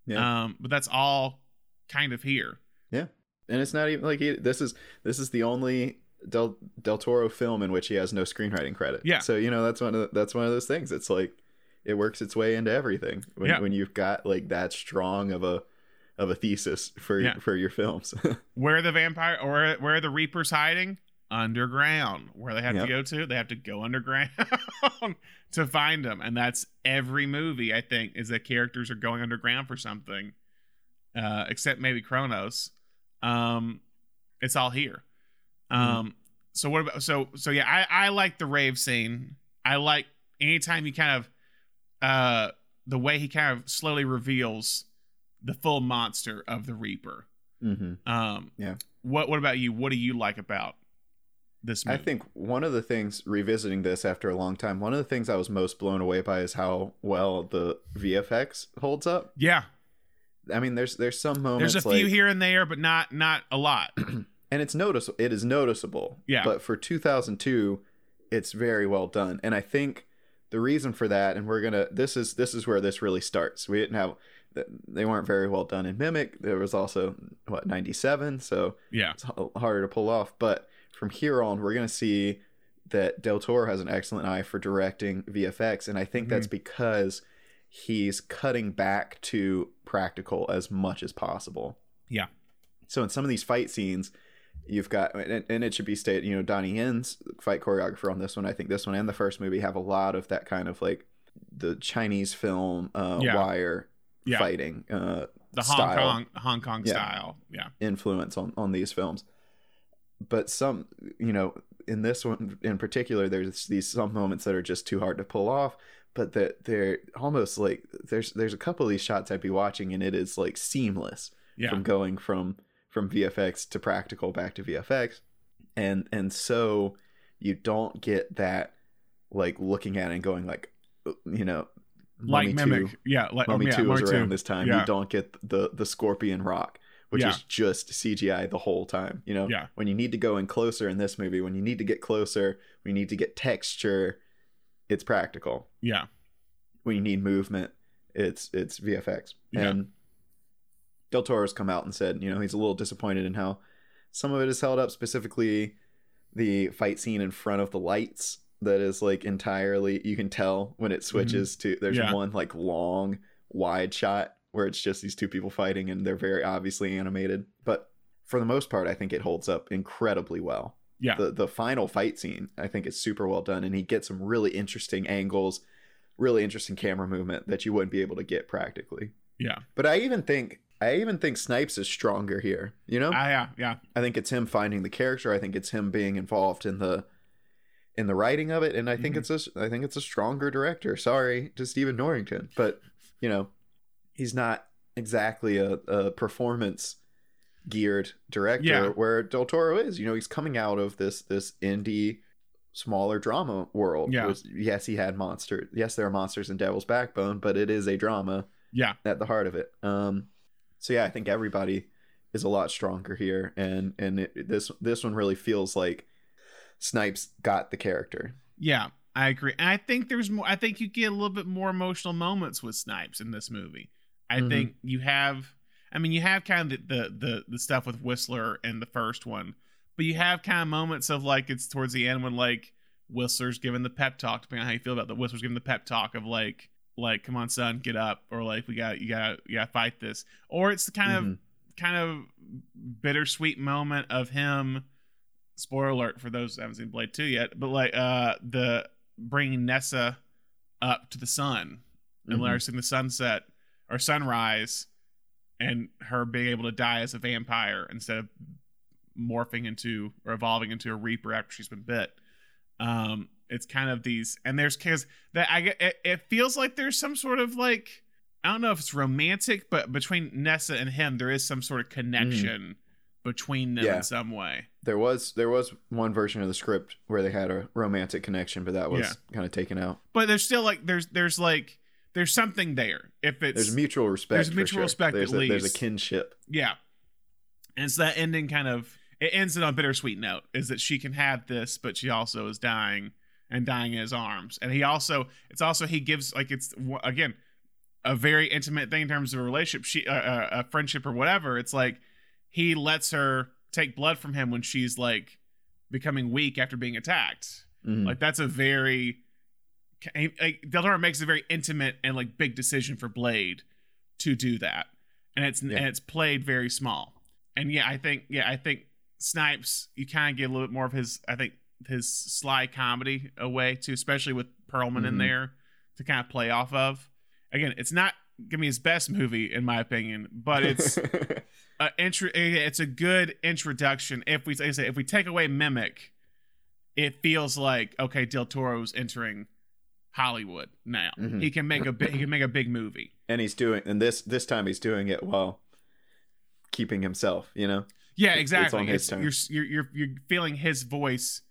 Yeah. um but that's all kind of here Yeah. and it's not even like he, this is this is the only Del Del Toro film in which he has no screenwriting credit. Yeah. So you know that's one of the, that's one of those things. It's like it works its way into everything when, Yeah. when you've got like that strong of a of a thesis for Yeah. for your films. Where are the vampire or where are the Reapers hiding? Underground. Where they have Yep. to go to? They have to go underground to find them. And that's every movie, I think, is that characters are going underground for something. Uh, except maybe Cronos. Um, it's all here. Um, so what about so so yeah, I, I like the rave scene. I like anytime you kind of uh the way he kind of slowly reveals the full monster of the Reaper. hmm Um, Yeah. What What about you? What do you like about this I think one of the things revisiting this after a long time, one of the things I was most blown away by is how well the VFX holds up. yeah, I mean, there's there's some moments there's a like, few here and there, but not not a lot. and it's notice it is noticeable. Yeah. But for 2002, it's very well done, and I think the reason for that, and we're gonna this is this is where this really starts. We didn't have they weren't very well done in Mimic. There was also what 97, so Yeah, it's harder to pull off. But from here on, we're gonna see that Del Toro has an excellent eye for directing VFX, and I think that's mm-hmm. because he's cutting back to practical as much as possible. Yeah. So in some of these fight scenes, you've got, and, and it should be stated, you know, Donnie Yen's fight choreographer on this one. I think this one and the first movie have a lot of that kind of like the Chinese film uh, Yeah. wire Yeah. fighting uh, the Hong style Kong Hong Kong Yeah. style. Yeah, influence on on these films but some you know in this one in particular there's these some moments that are just too hard to pull off but that they're almost like there's there's a couple of these shots I'd be watching and it is like seamless yeah, from going from from VFX to practical back to VFX and and so you don't get that like looking at it and going like you know like Mummy mimic. 2 yeah, like oh, Mummy oh, yeah, 2 was around 2. this time. Yeah. You don't get the the scorpion rock, which Yeah. is just CGI the whole time. You know, Yeah. when you need to go in closer in this movie, when you need to get closer, when you need to get texture, it's practical. Yeah, When you need movement, it's it's VFX. Yeah. And Del Toro's come out and said, you know, he's a little disappointed in how some of it is held up, specifically the fight scene in front of the lights that is like entirely you can tell when it switches to there's Mm-hmm. Yeah. one like long wide shot where it's just these two people fighting and they're very obviously animated but for the most part i think it holds up incredibly well yeah, the the final fight scene i think is super well done and he gets some really interesting angles really interesting camera movement that you wouldn't be able to get practically yeah. but i even think i even think snipes is stronger here you know Ah, yeah, yeah, I think it's him finding the character. I think it's him being involved in the in the writing of it, and I think Mhm. it's a I think it's a stronger director. Sorry to Stephen Norrington, but you know he's not exactly a, a performance geared director Yeah. where Del Toro is. You know he's coming out of this this indie smaller drama world. Yeah. Was- yes, he had monster. Yes, there are monsters in Devil's Backbone, but it is a drama yeah. at the heart of it. Um, so yeah, I think everybody is a lot stronger here, and and it, this this one really feels like Snipes got the character. Yeah, I agree. And I think there's more I think you get a little bit more emotional moments with Snipes in this movie. I Mhm. think you have I mean you have kind of the, the the the stuff with Whistler in the first one, but you have kind of moments of like it's towards the end when like Whistler's giving the pep talk, depending on how you feel about the Whistler's giving the pep talk of like like come on son, get up or like we got you got you got to fight this. Or it's the kind of Mhm. kind of bittersweet moment of him spoiler alert for those that haven't seen blade 2 yet but like uh the bringing Nyssa up to the sun and Mhm. let her see the sunset or sunrise and her being able to die as a vampire instead of morphing into or evolving into a reaper after she's been bit um it's kind of these and there's because that i get it, it feels like there's some sort of like i don't know if it's romantic but between Nyssa and him there is some sort of connection between them Yeah. in some way There was there was one version of the script where they had a romantic connection, but that was Yeah. kind of taken out. but there's still like there's there's like there's something there if it's There's mutual respect. there's mutual sure. respect There's at a, There's a kinship. Yeah. And so that ending kind of it ends it on a bittersweet note is that she can have this, but she also is dying and dying in his arms. And he also it's also he gives like it's again a very intimate thing in terms of a relationship, she uh, a friendship or whatever. It's like he lets her take blood from him when she's like becoming weak after being attacked. Mhm. Like that's a very like, Del Toro makes a very intimate and like big decision for Blade to do that, and it's Yeah. and it's played very small. And yeah, I think yeah, I think Snipes you kind of get a little bit more of his I think his sly comedy away too, especially with Perlman in Mhm. there to kind of play off of. Again, it's not gonna be his best movie in my opinion, but it's a intro, it's a good introduction. If we like I say if we take away Mimic, it feels like okay, Del Toro's entering Hollywood now. Mhm. He can make a big he can make a big movie. and he's doing and this this time he's doing it while keeping himself you know Yeah, It's- it's exactly. on his It's- you're, you're you're you're feeling his voice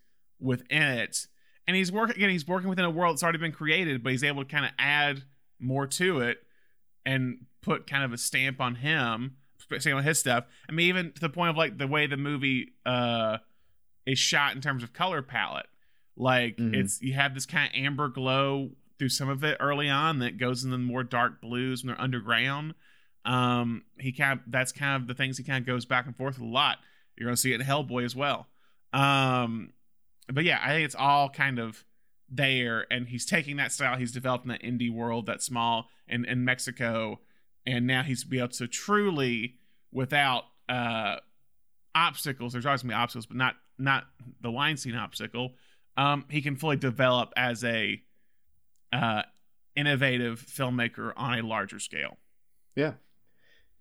within it, and he's working again. He's working within a world that's already been created, but he's able to kind of add more to it and put kind of a stamp on him, stamp on his stuff. I mean, even to the point of like the way the movie uh is shot in terms of color palette. Like Mhm. it's you have this kind of amber glow through some of it early on that goes in the more dark blues when they're underground. Um, he kind of that's kind of the things he kind of goes back and forth a lot. You're gonna see it in Hellboy as well. Um, but yeah, I think it's all kind of there, and he's taking that style he's developed in that indie world, that small in in Mexico, and now he's be able to truly, without uh obstacles. There's always gonna be obstacles, but not not the Weinstein obstacle. Um, he can fully develop as a uh innovative filmmaker on a larger scale. yeah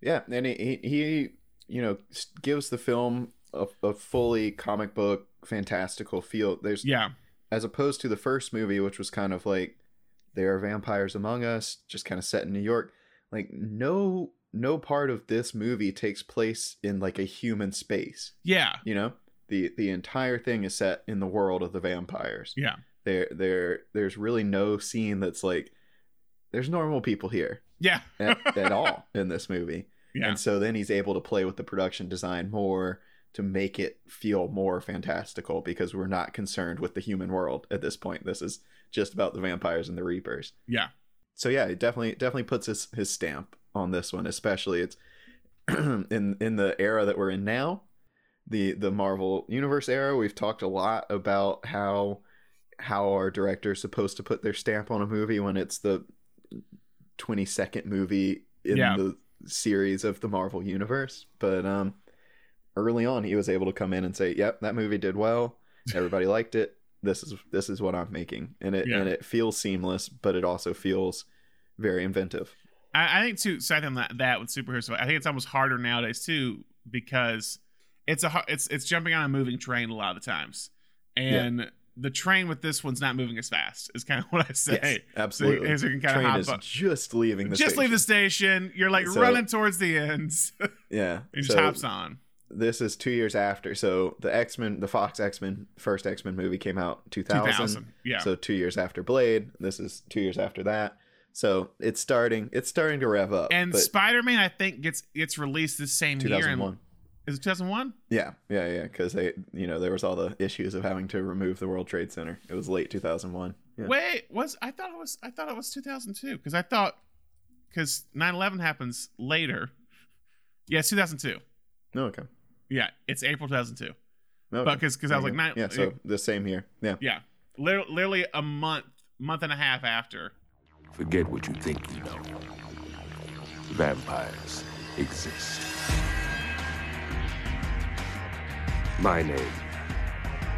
yeah and he he, he you know gives the film a, a fully comic book fantastical feel there's Yeah. as opposed to the first movie which was kind of like there are vampires among us just kind of set in new york like no no part of this movie takes place in like a human space Yeah. you know the the entire thing is set in the world of the vampires Yeah. there there there's really no scene that's like there's normal people here Yeah. at, at all in this movie Yeah. and so then he's able to play with the production design more to make it feel more fantastical because we're not concerned with the human world at this point this is just about the vampires and the reapers Yeah. so yeah it definitely definitely puts his his stamp on this one especially it's in in the era that we're in now the the marvel universe era we've talked a lot about how how our director is supposed to put their stamp on a movie when it's the 22nd movie in Yeah. the series of the marvel universe but um early on he was able to come in and say yep that movie did well everybody liked it this is this is what i'm making and it Yeah. and it feels seamless but it also feels very inventive I, I think too. Side on that, that with superheroes, I think it's almost harder nowadays too because it's a it's it's jumping on a moving train a lot of the times, and the train with this one's not moving as fast. Is kind of what I say. Yes, absolutely so you can kind train of hop is up. just leaving the Just station. leave the station. You're like So- running towards the ends. yeah he just so hops on. This is two years after so the x-men the fox x-men first x-men movie came out 2000, 2000. Yeah. so two years after blade this is two years after that so it's starting it's starting to rev up and Spider Man, I think gets gets released the same year. 2001 In, is it 2001? yeah yeah yeah because they you know there was all the issues of having to remove the world trade center it was late 2001 yeah. Wait, was I thought it was I thought it was 2002 because I thought because 9/11 happens later. Yeah, it's 2002. Oh, okay Yeah, it's April 2002. okay. But because because I was like nine. yeah so the same year yeah yeah, literally, literally a month month and a half after. Forget what you think you know. Vampires exist. My name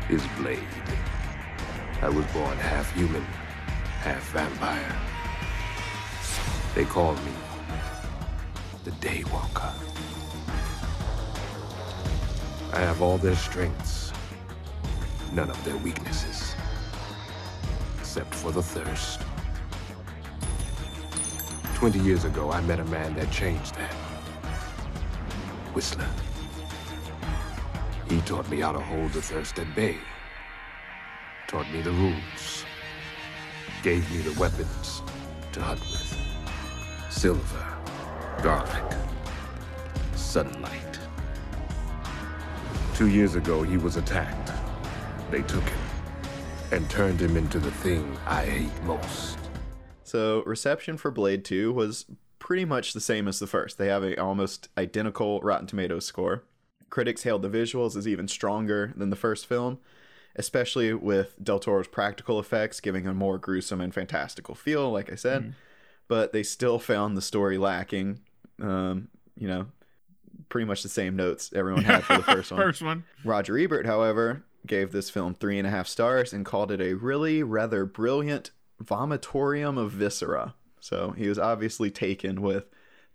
is Blade. I was born half human, half vampire. They call me the Daywalker. I have all their strengths, none of their weaknesses, except for the thirst. Twenty years ago, I met a man that changed that. Whistler. He taught me how to hold the thirst at bay. Taught me the rules. Gave me the weapons to hunt with. Silver, garlic, sunlight. Two years ago, he was attacked. They took him and turned him into the thing I hate most. So reception for Blade 2 was pretty much the same as the first. They have an almost identical Rotten Tomatoes score. Critics hailed the visuals as even stronger than the first film, especially with Del Toro's practical effects giving a more gruesome and fantastical feel, like I said. Mm-hmm. But they still found the story lacking. Um, you know, pretty much the same notes everyone had for the first one. First one. Roger Ebert, however, gave this film three and a half stars and called it a really rather brilliant vomitorium of viscera. So he was obviously taken with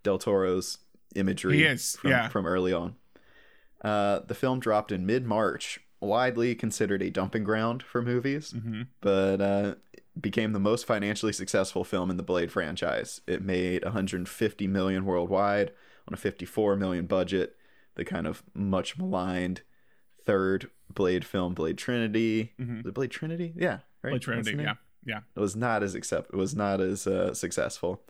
Del Toro's imagery He is, from, yeah. from early on. Uh, the film dropped in mid March, widely considered a dumping ground for movies, Mm-hmm. but uh, became the most financially successful film in the Blade franchise. It made 150 million worldwide on a 54 million budget. The kind of much maligned third Blade film, Blade Trinity. The Blade Trinity, yeah, right. Blade Trinity. Yeah. Yeah. it was not as accept it was not as uh, successful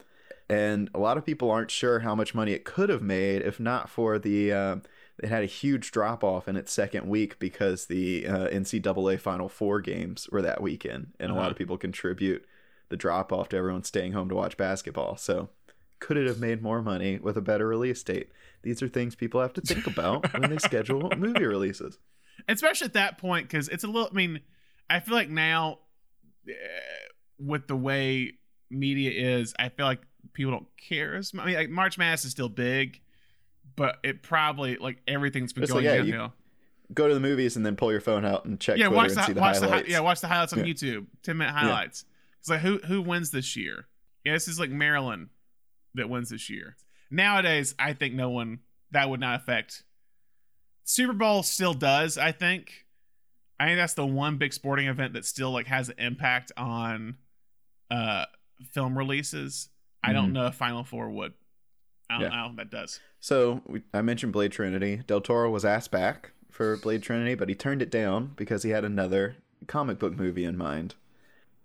and a lot of people aren't sure how much money it could have made if not for the uh, it had a huge drop off in its second week because the uh, ncaa final four games were that weekend and a lot Uh-huh. of people contribute the drop off to everyone staying home to watch basketball so could it have made more money with a better release date? These are things people have to think about when they schedule movie releases. Especially at that point because it's a little i mean i feel like now eh, with the way media is i feel like people don't care as much i mean like march madness is still big but it probably like everything's been It's going like, yeah, downhill. go to the movies and then pull your phone out and check yeah Twitter watch and the, see the watch the hi- highlights. yeah watch the highlights on Yeah. youtube 10 minute highlights. It's like who who wins this year? Yeah this is like maryland that wins this year nowadays i think no one that would not affect super bowl still does i think i think that's the one big sporting event that still like has an impact on uh film releases i don't Mhm. know if final four would i don't Yeah. know if that does So we, I mentioned Blade Trinity. Del Toro was asked back for Blade Trinity, but he turned it down because he had another comic book movie in mind.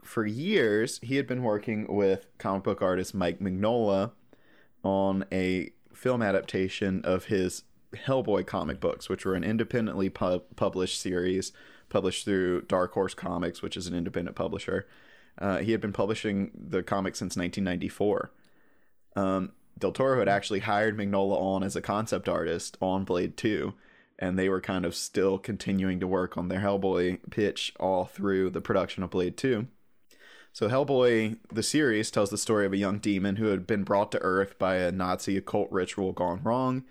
For years, he had been working with comic book artist Mike Mignola on a film adaptation of his Hellboy comic books, which were an independently pu- published series published through Dark Horse Comics, which is an independent publisher. Uh, he had been publishing the comic since 1994. Um, Del Toro had actually hired Mignola on as a concept artist on Blade 2, and they were kind of still continuing to work on their Hellboy pitch all through the production of Blade 2. So, Hellboy, the series, tells the story of a young demon who had been brought to Earth by a Nazi occult ritual gone wrong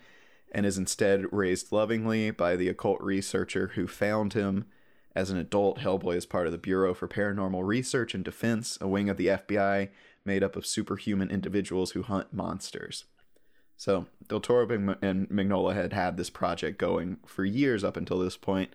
and is instead raised lovingly by the occult researcher who found him. As an adult, Hellboy is part of the Bureau for Paranormal Research and Defense, a wing of the FBI made up of superhuman individuals who hunt monsters. So, Del Toro and Mignola had had this project going for years up until this point.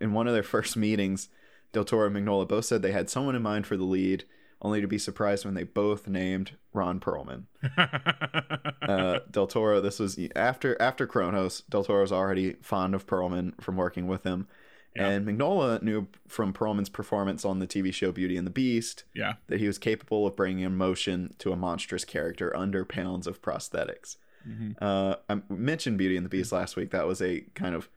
In one of their first meetings, Del Toro and Mignola both said they had someone in mind for the lead, only to be surprised when they both named Ron Perlman. Uh, Del Toro, this was after after Cronos. Del Toro was already fond of Perlman from working with him, and Mignola knew from Perlman's performance on the TV show Beauty and the Beast yeah that he was capable of bringing emotion to a monstrous character under pounds of prosthetics. Mhm. Uh, I mentioned Beauty and the Beast last week. That was a kind of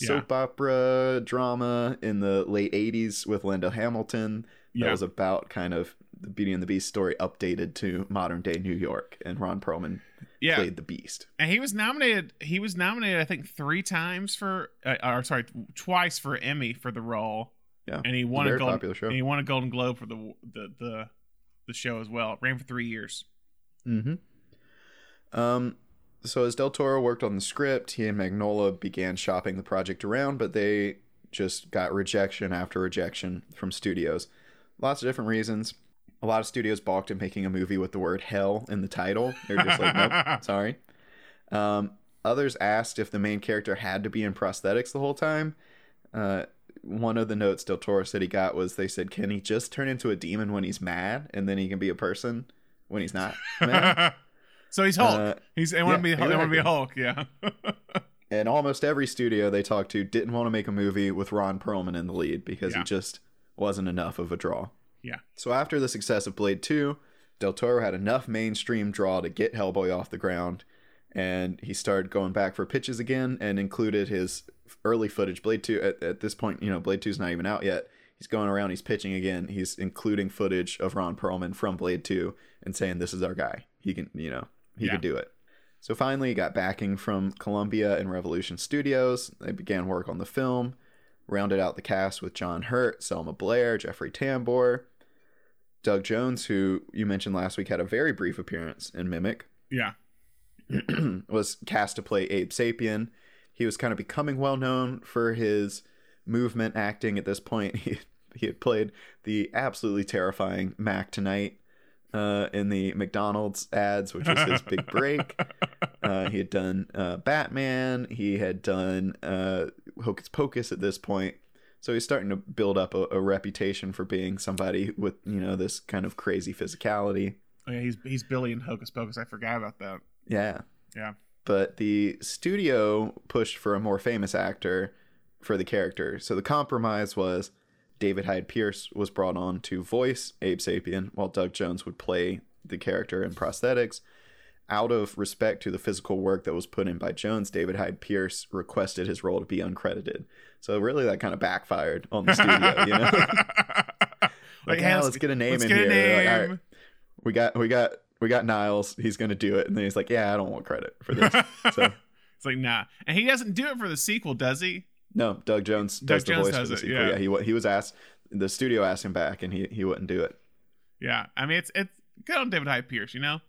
Yeah. soap opera drama in the late 80s with Linda Hamilton. That Yeah. was about kind of the Beauty and the Beast story updated to modern day New York. And Ron Perlman yeah played the Beast. and he was nominated he was nominated i think three times for uh, or sorry twice for emmy for the role Yeah. and he a won a very golden popular show. and he won a golden globe for the the the, the show as well it ran for three years Mm-hmm. Um, so as Del Toro worked on the script, he and Mignola began shopping the project around, but they just got rejection after rejection from studios. Lots of different reasons. A lot of studios balked at making a movie with the word hell in the title. They're just like, nope, sorry. Um, others asked if the main character had to be in prosthetics the whole time. Uh, one of the notes Del Toro said he got was they said, can he just turn into a demon when he's mad and then he can be a person when he's not mad? so he's hulk Uh, he's they want to yeah, be they want to be hulk yeah and almost every studio they talked to didn't want to make a movie with Ron Perlman in the lead because Yeah. he just wasn't enough of a draw. Yeah. So after the success of Blade 2, Del Toro had enough mainstream draw to get Hellboy off the ground, and he started going back for pitches again and included his early footage. Blade 2, at, at this point, you know, Blade 2's not even out yet. He's going around, he's pitching again. He's including footage of Ron Perlman from Blade 2 and saying, This is our guy. He can, you know, he Yeah. can do it. So finally, he got backing from Columbia and Revolution Studios. They began work on the film. rounded out the cast with John Hurt, Selma Blair, Jeffrey Tambor, Doug Jones, who you mentioned last week had a very brief appearance in Mimic, Yeah. was cast to play Abe Sapien. He was kind of becoming well known for his movement acting at this point. He, he had played the absolutely terrifying Mac Tonight uh, in the McDonald's ads, which was his big break. Uh, he had done uh, Batman. He had done uh, Hocus Pocus at this point. So he's starting to build up a, a reputation for being somebody with, you know, this kind of crazy physicality. Oh, yeah, he's he's Billy in Hocus Pocus. I forgot about that. Yeah. Yeah. But the studio pushed for a more famous actor for the character. So the compromise was David Hyde Pierce was brought on to voice Abe Sapien, while Doug Jones would play the character in prosthetics. Out of respect to the physical work that was put in by Jones, David Hyde Pierce requested his role to be uncredited. So really, that kind of backfired on the studio. You know, like, hey, yeah, let's, get a name in here. They're like, "All right, we got, we got, we got Niles. He's gonna do it, and then he's like, "Yeah, I don't want credit for this." So it's like nah, and he doesn't do it for the sequel, does he? No, Doug Jones does Doug the Jones voice does for the it, sequel. yeah. Yeah, he he was asked. The studio asked him back, and he he wouldn't do it. Yeah, I mean it's it's good on David Hyde Pierce, you know.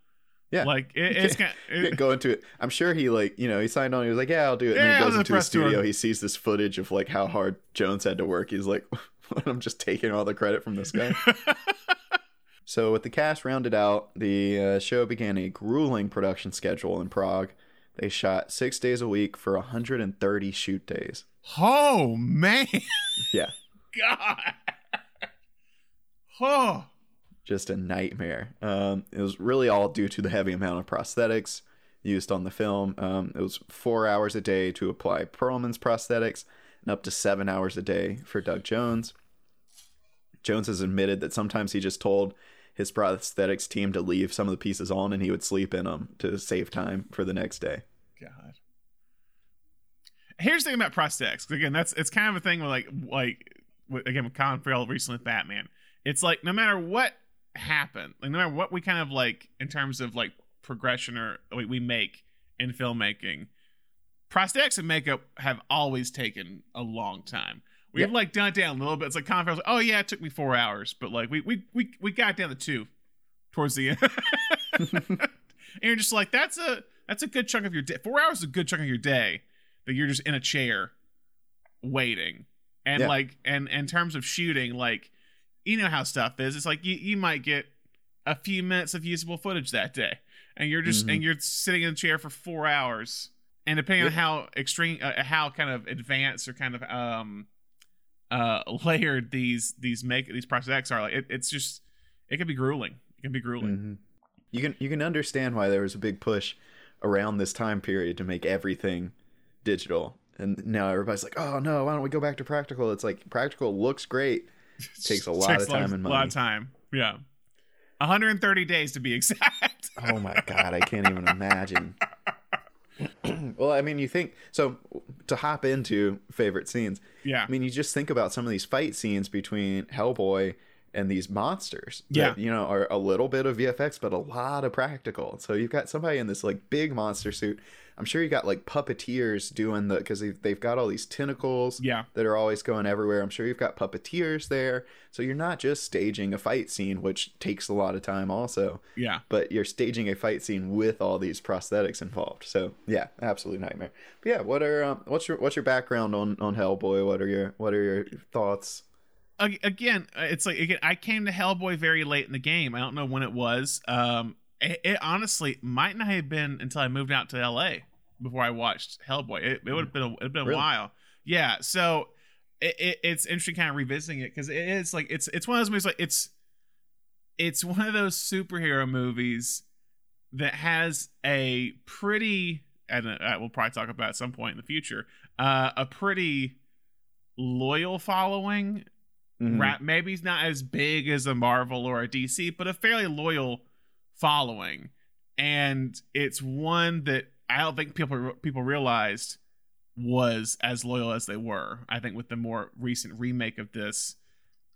Yeah. like it, it's kind. Yeah, go into it. I'm sure he like you know he signed on. He was like, yeah, I'll do it. And Yeah, then he goes into the press tour. studio. He sees this footage of like how hard Jones had to work. He's like, I'm just taking all the credit from this guy. so with the cast rounded out, the uh, show began a grueling production schedule in Prague. They shot six days a week for 130 shoot days. Oh man, Yeah, God. Oh, just a nightmare. Um, it was really all due to the heavy amount of prosthetics used on the film. Um, it was four hours a day to apply Perlman's prosthetics, and up to seven hours a day for Doug Jones. Jones has admitted that sometimes he just told his prosthetics team to leave some of the pieces on, and he would sleep in them to save time for the next day. God. Here's the thing about prosthetics. Again, that's it's kind of a thing with like like with, again with Colin Farrell recently with Batman. It's like no matter what happened, like no matter what we kind of like in terms of like progression or we, we make in filmmaking, prosthetics and makeup have always taken a long time. We've Yeah. like done it down a little bit. It's like Colin Farrell's like, oh yeah, it took me four hours, but like we we we we got down to two towards the end. and you're just like, that's a that's a good chunk of your day. Four hours is a good chunk of your day that you're just in a chair waiting. And Yeah. like and in terms of shooting, like you know how stuff is. It's like you, you might get a few minutes of usable footage that day. And you're just Mhm. and you're sitting in a chair for four hours. And depending on how extreme uh, how kind of advanced or kind of um uh layered these these make these prosthetics are like it, it's just it can be grueling. It can be grueling. Mhm. You can you can understand why there was a big push around this time period to make everything digital. And now everybody's like, "Oh no, why don't we go back to practical?" It's like practical looks great. Takes a lot Takes of time and money. A lot of time. Yeah. 130 days to be exact. Oh my god, I can't even imagine. well, I mean, you think so to hop into favorite scenes. yeah. I mean, you just think about some of these fight scenes between Hellboy and these monsters. that, Yeah. you know, are a little bit of VFX, but a lot of practical. So you've got somebody in this like big monster suit. I'm sure you got like puppeteers doing the because they've, they've got all these tentacles Yeah. that are always going everywhere. I'm sure you've got puppeteers there. So you're not just staging a fight scene, which takes a lot of time also Yeah. but you're staging a fight scene with all these prosthetics involved. So yeah, absolute nightmare. But yeah, what are um, what's your what's your background on on Hellboy? What are your what are your thoughts? Ag- Again, uh, it's like again, I came to Hellboy very late in the game. I don't know when it was. Um, it, it honestly might not have been until I moved out to LA before I watched Hellboy. It, it would have been a, it'd been a Really? while. Yeah. So it, it, it's interesting kind of revisiting it because it is like it's it's one of those movies like it's it's one of those superhero movies that has a pretty and uh, we'll probably talk about at some point in the future uh, a pretty loyal following Mhm. Ra- maybe he's not as big as a Marvel or a DC, but a fairly loyal following, and it's one that I don't think people people realized was as loyal as they were. I think with the more recent remake of this,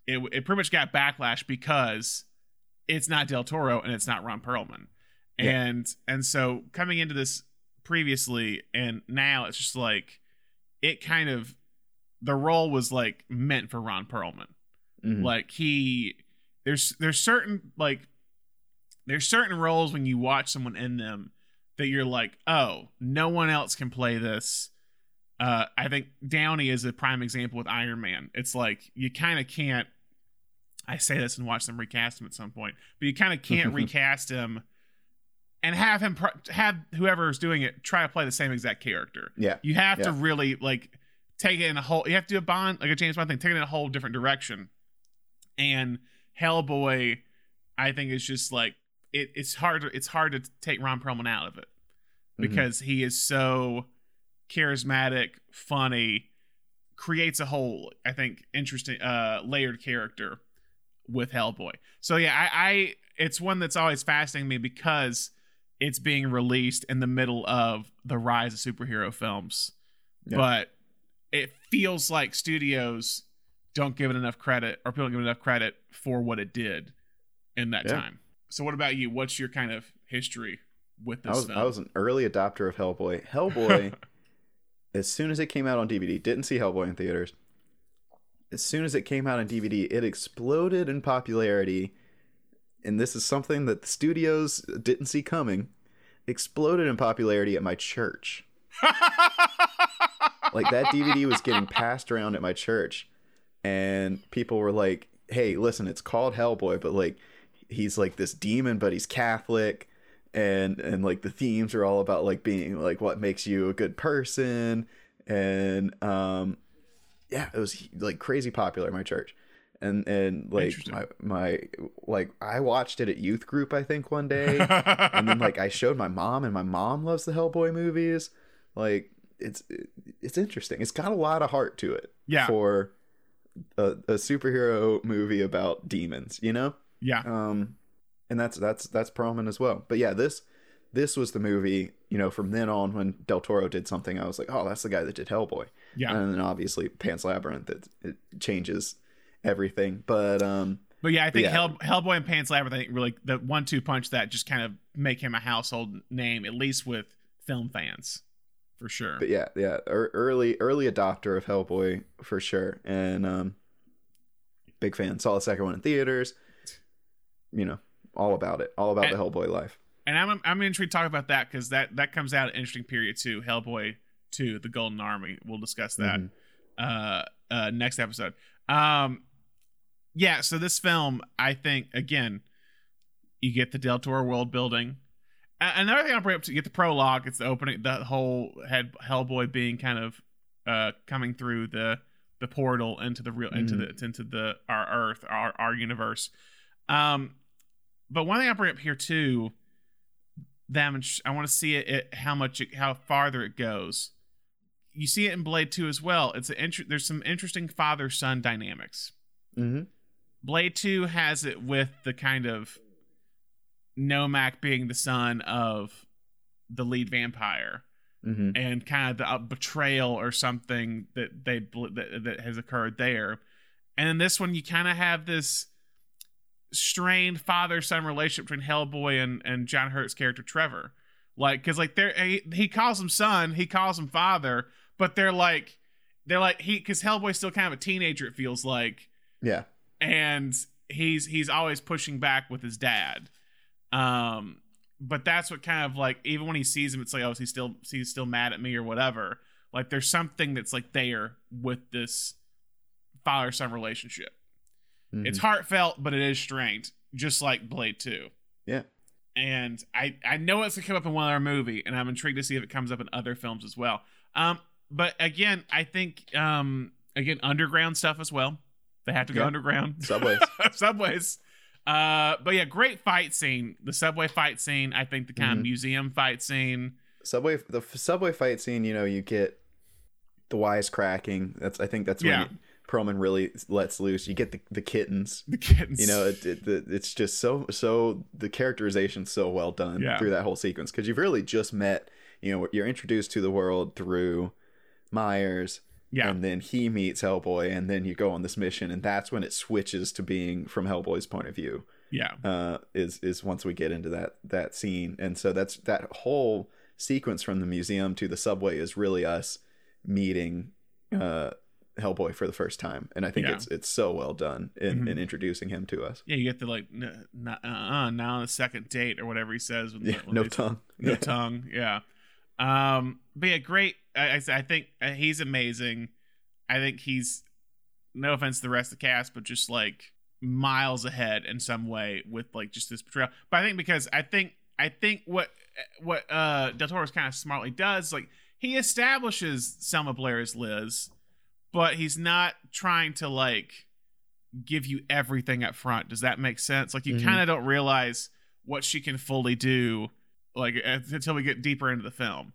it it pretty much got backlash because it's not Del Toro and it's not Ron Perlman, Yeah. and and so coming into this previously and now it's just like it kind of the role was like meant for Ron Perlman. Mhm. Like he there's there's certain like there's certain roles when you watch someone in them that you're like, oh, no one else can play this. Uh, I think Downey is a prime example with Iron Man. It's like you kind of can't. I say this and watch them recast him at some point, but you kind of can't recast him and have him pro- have whoever's doing it try to play the same exact character. yeah. You have to really like take it in a whole. You have to do a Bond like a James Bond thing, take it in a whole different direction. And Hellboy, I think is just like it, it's hard. To, it's hard to take Ron Perlman out of it Mhm. because he is so charismatic, funny, creates a whole I think interesting, uh, layered character with Hellboy. So yeah, I, I it's one that's always fascinating me because it's being released in the middle of the rise of superhero films. Yeah. But it feels like studios don't give it enough credit or people don't give it enough credit for what it did in that Yeah. time. So what about you? What's your kind of history with this I was film? I was an early adopter of Hellboy. Hellboy, as soon as it came out on DVD, didn't see Hellboy in theaters. As soon as it came out on DVD, it exploded in popularity, and this is something that the studios didn't see coming. Exploded in popularity at my church. Like that DVD was getting passed around at my church, and people were like, "Hey, listen, it's called Hellboy, but like he's like this demon, but he's Catholic." and and like the themes are all about like being like what makes you a good person and um yeah it was like crazy popular in my church and and like my my like i watched it at youth group i think one day and then like i showed my mom and my mom loves the hellboy movies like it's it's interesting it's got a lot of heart to it Yeah. for a, a superhero movie about demons you know yeah. um and that's that's that's prominent as well but yeah this this was the movie you know from then on when del toro did something i was like oh that's the guy that did hellboy Yeah. and then obviously pan's labyrinth it, it changes everything but um But yeah, I think yeah. Hell, Hellboy and Pan's Labyrinth, I think really the one two punch that just kind of make him a household name, at least with film fans, for sure. but yeah yeah early early adopter of hellboy for sure and um big fan saw the second one in theaters you know all about it all about And- the hellboy life And I'm I'm intrigued to talk about that because that that comes out at an interesting period too. Hellboy two, the Golden Army. We'll discuss that Mhm. uh, uh, next episode. Um, yeah. So this film, I think, again, you get the Del Toro world building. Another thing I'll bring up to get the prologue. It's the opening, the whole head Hellboy being kind of uh, coming through the the portal into the real into the into the our Earth, our our universe. Um, but one thing I bring up here too, them I want to see it, it how much it, how farther it goes. You see it in Blade Two as well. It's an inter- there's some interesting father son dynamics. mm-hmm. Blade 2 has it with the kind of Nomak being the son of the lead vampire Mm-hmm. and kind of the uh, betrayal or something that they that, that has occurred there. And in this one, you kind of have this strained father son relationship between Hellboy and, and John Hurt's character Trevor. Like, because like they're he, he calls him son, he calls him father, but they're like they're like he because Hellboy's still kind of a teenager. It feels like yeah and he's he's always pushing back with his dad um but that's what kind of like even when he sees him it's like oh he's still he's still mad at me or whatever? Like there's something that's like there with this father son relationship. Mhm. it's heartfelt but it is strained just like blade 2 yeah. And i i know it's gonna come up in one other movie and i'm intrigued to see if it comes up in other films as well. Um but again i think um again underground stuff as well. They have to go underground. Subways. Subways. Uh, but yeah, great fight scene. The subway fight scene. I think the kind of Mhm. museum fight scene. subway the f- subway fight scene you know you get the wisecracking that's i think that's when Yeah. you, perlman really lets loose you get the, the kittens The kittens. you know it, it, the, it's just so so the characterization's so well done Yeah. through that whole sequence because you've really just met you know you're introduced to the world through myers yeah, and then he meets hellboy and then you go on this mission and that's when it switches to being from hellboy's point of view yeah, uh, is is once we get into that that scene, and so that's that whole sequence from the museum to the subway is really us meeting uh, Hellboy for the first time, and I think Yeah. it's it's so well done in, Mhm. in introducing him to us. Yeah, you get the like, n- n- uh, now on the second date or whatever he says. When, Yeah, when no tongue. no Yeah. tongue. Yeah. Um, but yeah, great. I, I, I think uh, he's amazing. I think he's no offense to the rest of the cast, but just like miles ahead in some way with like just this portrayal. But I think because I think I think what what uh Del Toro's kind of smartly does like he establishes Selma Blair as Liz, but he's not trying to like give you everything up front. Does that make sense? Like you Mhm. kind of don't realize what she can fully do like uh, until we get deeper into the film.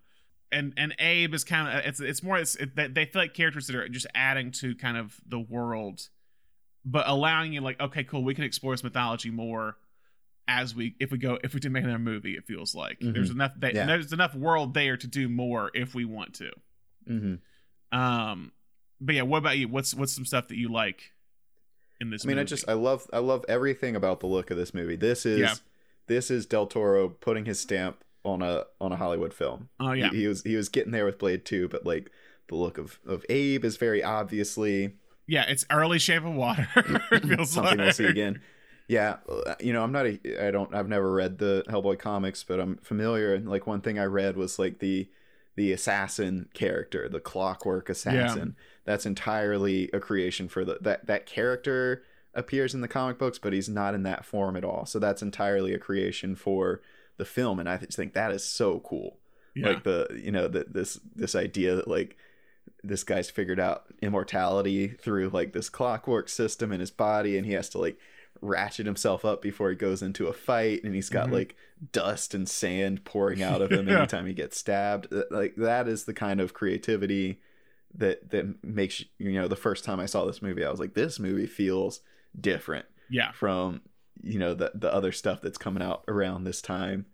And and Abe is kind of it's it's more it's it, they- feel like characters that are just adding to kind of the world, but allowing you like okay cool we can explore this mythology more as we if we go if we do make another movie it feels like there's enough they, Yeah. there's enough world there to do more if we want to. hmm Um, but yeah, what about you? What's what's some stuff that you like in this? I mean, I just I love I love everything about the look of this movie. This is Yeah. this is Del Toro putting his stamp on a on a Hollywood film. oh yeah, He, he was he was getting there with Blade 2, but like the look of of Abe is very obviously yeah, it's early Shape of Water. feels something like. we'll see again. Yeah, uh, you know, I'm not a I don't I've never read the Hellboy comics, but I'm familiar and like one thing I read was like the the assassin character, the clockwork assassin. That's entirely a creation for the that that character appears in the comic books, but he's not in that form at all. So that's entirely a creation for the film and I just think that is so cool. Yeah. Like the you know, the, this this idea that like this guy's figured out immortality through like this clockwork system in his body and he has to like ratchet himself up before he goes into a fight and he's got Mhm. like dust and sand pouring out of him Yeah. anytime he gets stabbed like that is the kind of creativity that that makes you know the first time I saw this movie I was like this movie feels different yeah, from you know the the other stuff that's coming out around this time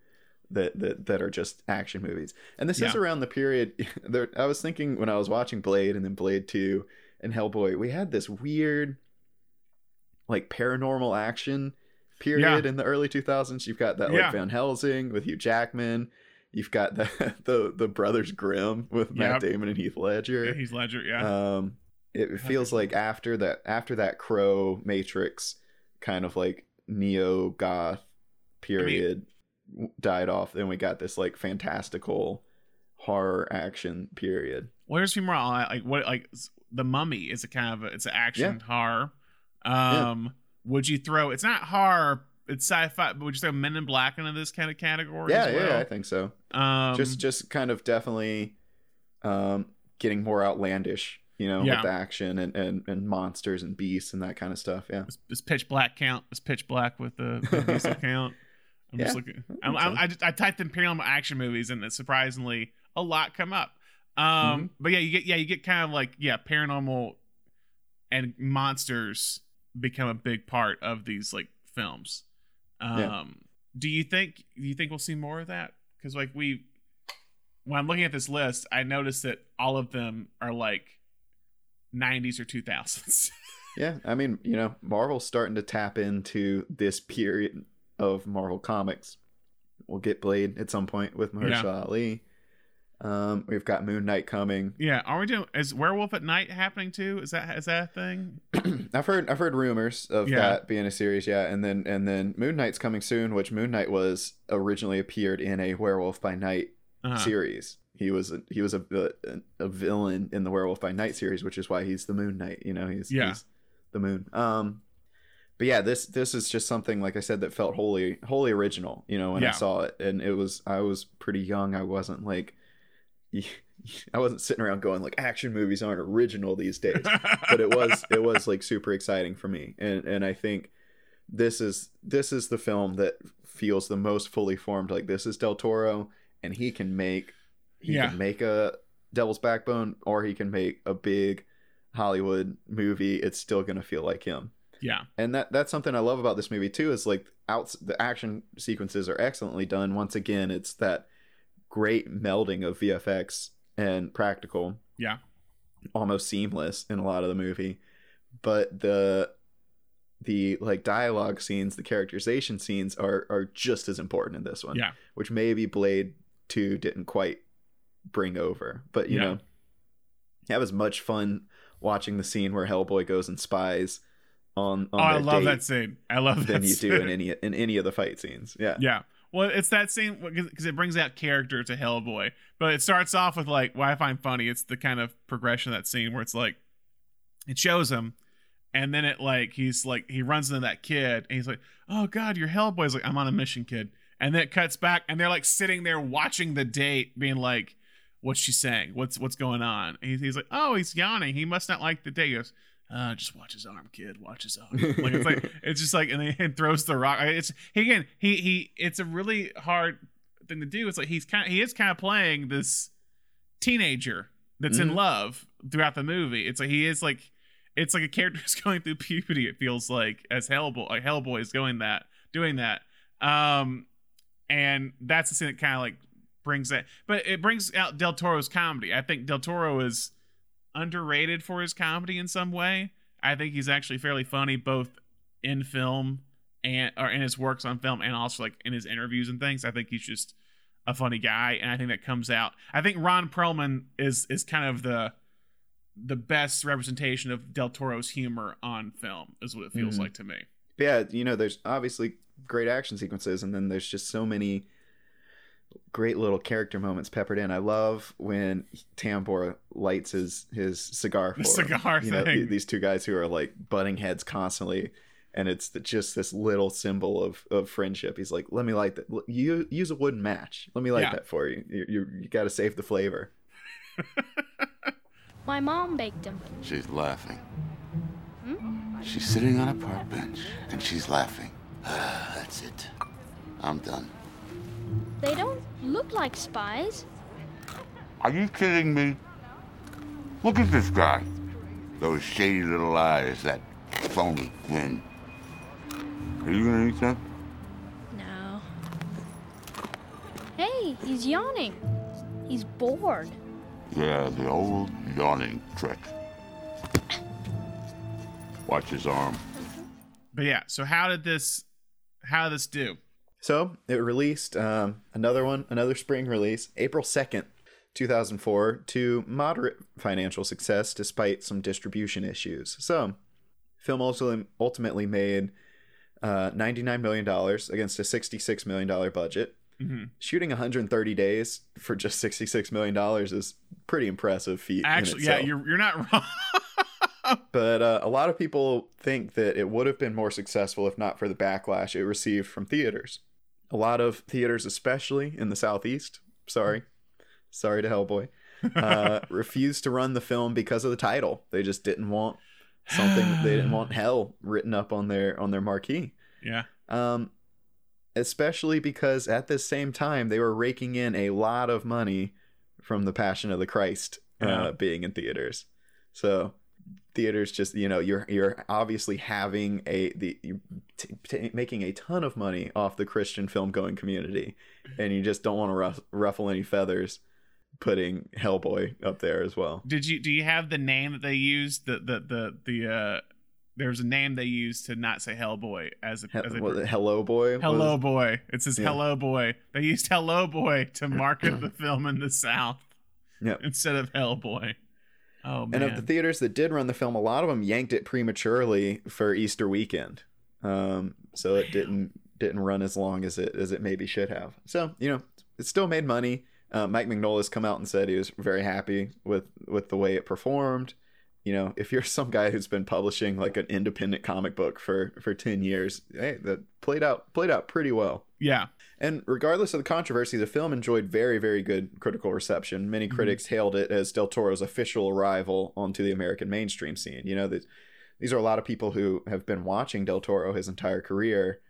that that, that are just action movies. And this is around the period there I was thinking when I was watching Blade and then Blade 2 and Hellboy, we had this weird like paranormal action period in the early 2000s. You've got that like Yeah. Van Helsing with Hugh Jackman. You've got the the, the Brothers Grimm with Matt. Damon and Heath Ledger. yeah, he's Ledger. Yeah, Um, it feels like after that, after that Crow Matrix kind of like neo goth period w died off, then we got this like fantastical horror action period. well, here's few more. uh, Like what? Like the Mummy is a kind of a, it's an action horror. Um, would you throw? It's not horror. It's sci-fi. But would you throw Men in Black into this kind of category? Yeah, as yeah. I think so. Um, just just kind of definitely um getting more outlandish, you know, Yeah. with the action and, and and monsters and beasts and that kind of stuff. Yeah. Does- does Pitch Black count? Does Pitch Black with the, the diesel count? I'm just looking. I I'm, I'm. I, just, I typed in paranormal action movies, and surprisingly, a lot come up. Um, Mm-hmm. but yeah, you get yeah, you get kind of like yeah, paranormal and monsters become a big part of these like films. Um, Yeah. do you think do you think we'll see more of that? Because like we, when I'm looking at this list, I noticed that all of them are like 90s or 2000s. Yeah, I mean, you know, Marvel's starting to tap into this period of Marvel comics. We'll get Blade at some point with Mahershala Ali. Um, we've got Moon Knight coming. Yeah, are we doing? Is Werewolf at Night happening too? Is that is that a thing? I've heard I've heard rumors of Yeah. that being a series, yeah, and then and then Moon Knight's coming soon, which Moon Knight was originally appeared in a Werewolf by Night Uh-huh. series. He was a, he was a, a a villain in the Werewolf by Night series, which is why he's the Moon Knight. You know, he's Yeah. he's the moon. Um, but yeah, this this is just something like I said that felt wholly wholly original. You know, when Yeah. I saw it, and it was I was pretty young. I wasn't like. I wasn't sitting around going like action movies aren't original these days, but it was it was like super exciting for me, and and I think this is this is the film that feels the most fully formed. Like this is Del Toro, and he can make he Yeah. can make a Devil's Backbone, or he can make a big Hollywood movie. It's still gonna feel like him, yeah, and that that's something I love about this movie too. Is like out the action sequences are excellently done. Once again, it's that great melding of VFX and practical yeah, almost seamless in a lot of the movie but the the like dialogue scenes the characterization scenes are are just as important in this one Yeah. which maybe blade 2 didn't quite bring over but you Yeah. know have as much fun watching the scene where Hellboy goes and spies on. on oh, I love that scene. I love that Than you scene. do in any in any of the fight scenes. Yeah. Yeah. Well, it's that same because it brings out character to Hellboy, but it starts off with like what I find funny. It's the kind of progression of that scene where it's like it shows him, and then it like he's like he runs into that kid, and he's like, "Oh God, you're Hellboy." He's like, "I'm on a mission, kid," and then it cuts back, and they're like sitting there watching the date, being like, "What's she saying? What's what's going on?" He's, he's like, "Oh, he's yawning. He must not like the day. He goes, uh, just watch his arm, kid. Watch his arm. Like it's like it's just like, and then he throws the rock. It's he, again, he he. It's a really hard thing to do. It's like he's kind, of, he is kind of playing this teenager that's in Mhm. love throughout the movie. It's like he is like, it's like a character who's going through puberty. It feels like as Hellboy, like Hellboy is going that, doing that. Um, and that's the thing that kind of like brings that, but it brings out Del Toro's comedy. I think Del Toro is underrated for his comedy in some way. I think he's actually fairly funny both in film and or in his works on film and also like in his interviews and things. I think he's just a funny guy and I think that comes out. I think Ron Perlman is is kind of the the best representation of Del Toro's humor on film is what it feels Mhm. like to me. yeah, you know, there's obviously great action sequences, and then there's just so many great little character moments peppered in. I love when Tambor lights his his cigar for The him. cigar You know, thing. th- these two guys who are like butting heads constantly, and it's the, just this little symbol of of friendship. He's like, "Let me light that. You use a wooden match. Let me light Yeah. that for you. You you, you got to save the flavor." My mom baked them. She's laughing. She's sitting on a park bench and she's laughing. Ah, that's it. I'm done. They don't look like spies. Are you kidding me? Look at this guy. Those shady little eyes, that phony grin. Are you gonna eat that? No. Hey, he's yawning. He's bored. Yeah, the old yawning trick. Watch his arm. But yeah, so how did this how did this do? So it released um, another one, another spring release, April 2nd, 2004, to moderate financial success despite some distribution issues. So, film also ultimately made uh, $99 million against a $66 million budget. hmm Shooting 130 days for just $66 million is pretty impressive feat. Actually, yeah, you're you're not wrong. But uh, a lot of people think that it would have been more successful if not for the backlash it received from theaters. A lot of theaters, especially in the Southeast, sorry, sorry to Hellboy, uh, refused to run the film because of the title. They just didn't want something. they didn't want hell written up on their on their marquee. yeah. Um, especially because at this same time they were raking in a lot of money from the Passion of the Christ uh, Yeah. being in theaters. So theaters just you know you're you're obviously having a the you t- t- making a ton of money off the Christian film going community, and you just don't want to ruff- ruffle any feathers putting Hellboy up there as well. Did you do you have the name that they used? The the the the uh there's a name they used to not say Hellboy as a, He- as a was Hello Boy? was- Hello Boy. It says Yeah. Hello Boy. They used Hello Boy to market the film in the South Yep. instead of Hellboy. Oh man. And of the theaters that did run the film, a lot of them yanked it prematurely for Easter weekend, um, so it didn't didn't run as long as it as it maybe should have. So you know, it still made money. Uh, Mike Mignola come out and said he was very happy with with the way it performed. You know, if you're some guy who's been publishing like an independent comic book for for ten years, hey, that played out played out pretty well. yeah. And regardless of the controversy, the film enjoyed very, very good critical reception. Many mm-hmm. critics hailed it as Del Toro's official arrival onto the American mainstream scene. You know, that these are a lot of people who have been watching Del Toro his entire career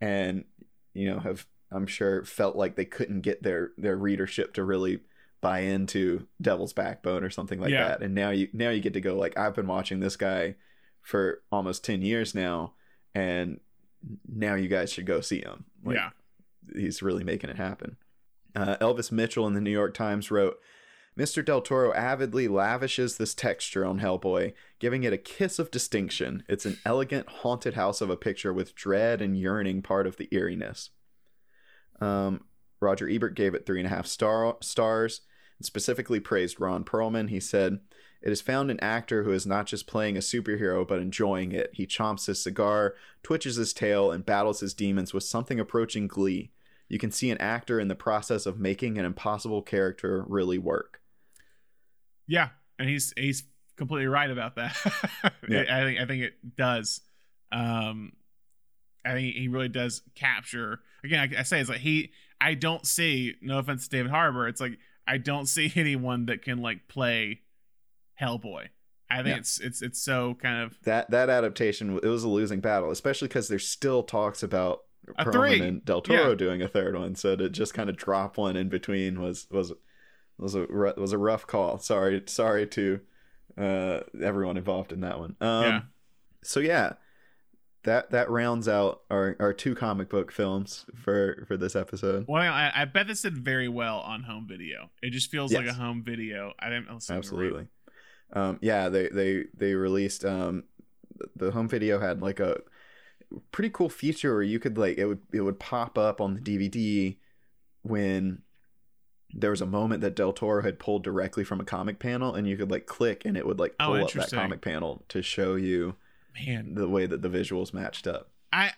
and, you know, have, I'm sure, felt like they couldn't get their, their readership to really buy into Devil's Backbone or something like Yeah. that. And now you now you get to go like I've been watching this guy for almost 10 years now and now you guys should go see him. Like, yeah. He's really making it happen. Uh, Elvis Mitchell in the New York Times wrote, Mr. Del Toro avidly lavishes this texture on Hellboy, giving it a kiss of distinction. It's an elegant, haunted house of a picture with dread and yearning part of the eeriness. Um, Roger Ebert gave it three and a half star- stars and specifically praised Ron Perlman. He said, It has found an actor who is not just playing a superhero, but enjoying it. He chomps his cigar, twitches his tail, and battles his demons with something approaching glee. You can see an actor in the process of making an impossible character really work. Yeah, and he's he's completely right about that. Yeah. I think I think it does. Um, I think he really does capture. Again, I, I say it's like he. I don't see. No offense to David Harbour. It's like I don't see anyone that can like play Hellboy. I think Yeah. it's it's it's so kind of That that adaptation it was a losing battle, especially because there's still talks about A Perlman three. and Del Toro Yeah. doing a third one. So to just kind of drop one in between was was was a was a rough call. Sorry, sorry to uh, everyone involved in that one. Um, Yeah. So yeah, that that rounds out our, our two comic book films for for this episode. well. I, I bet this did very well on home video. It just feels like a home video. I didn't listen to it. Absolutely. Um, yeah, they they they released um, the home video had like a pretty cool feature where you could like it would it would pop up on the DVD when there was a moment that Del Toro had pulled directly from a comic panel and you could like click and it would like Oh, pull up that comic panel to show you Man, the way that the visuals matched up. I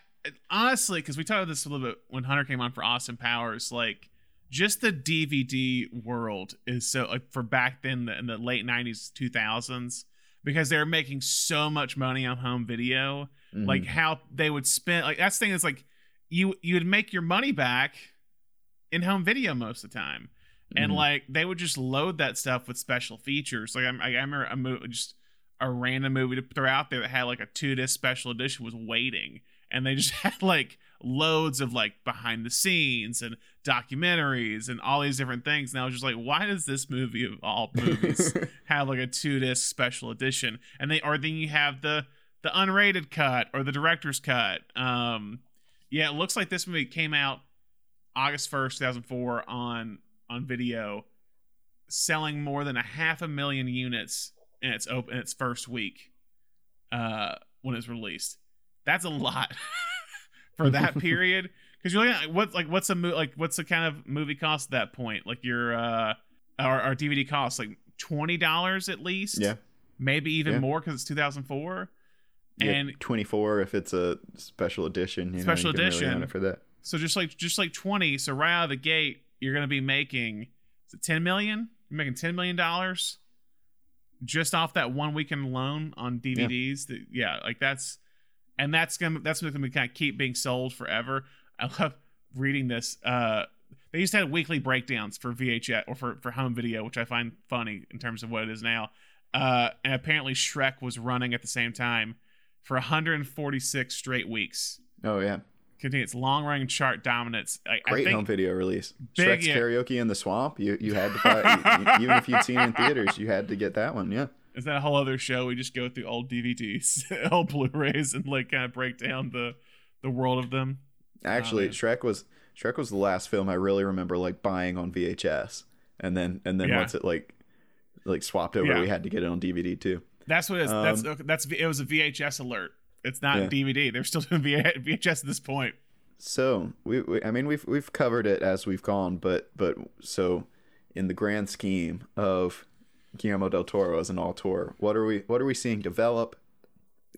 honestly, because we talked about this a little bit when Hunter came on for Austin Powers, like just the DVD world is so like for back then the, in the late '90s, 2000s, because they were making so much money on home video. Mhm. Like how they would spend, like that's the thing is like you you would make your money back in home video most of the time, and Mhm. like they would just load that stuff with special features. Like I'm, I remember a movie just a random movie to throw out there that had like a two disc special edition was waiting. And they just had like loads of like behind the scenes and documentaries and all these different things. And i was just like why does this movie of all movies have like a two disc special edition? And they or then you have the the unrated cut or the director's cut. Um yeah it looks like this movie came out august 1st 2004 on on video selling more than a half a million units in its open in its first week uh when it's released that's a lot for that period because you're looking at what like what's a mo- like what's the kind of movie cost at that point like your uh our, our dvd cost like $20 at least yeah. maybe even Yeah. more because it's 2004 Yeah, and 24 if it's a special edition. You Special know, can really edition. for that. so just like just like 20 so right out of the gate you're gonna be making is it 10 million you're making 10 million dollars just off that one weekend alone on dvds yeah, yeah like that's and that's gonna that's gonna be kind of keep being sold forever. I love reading this uh they used to have weekly breakdowns for vhs or for, for home video which i find funny in terms of what it is now. Uh and apparently shrek was running at the same time for 146 straight weeks. Oh yeah, continue its long running chart dominance. I, I great think, home video release. Big, Shrek's yeah. karaoke in the swamp. You you had to buy even if you'd seen it in theaters, you had to get that one. Yeah. Is that a whole other show? We just go through old DVDs, old Blu-rays, and like kind of break down the the world of them. Actually, man. Shrek was Shrek was the last film I really remember like buying on VHS, and then and then Yeah. once it like like swapped over, Yeah. we had to get it on DVD too. That's what it is. that's Um, okay, that's it was a VHS alert. It's not Yeah. DVD. They're still doing VHS at this point. So we, we I mean we've we've covered it as we've gone, but but so in the grand scheme of Guillermo del Toro as an auteur, what are we what are we seeing develop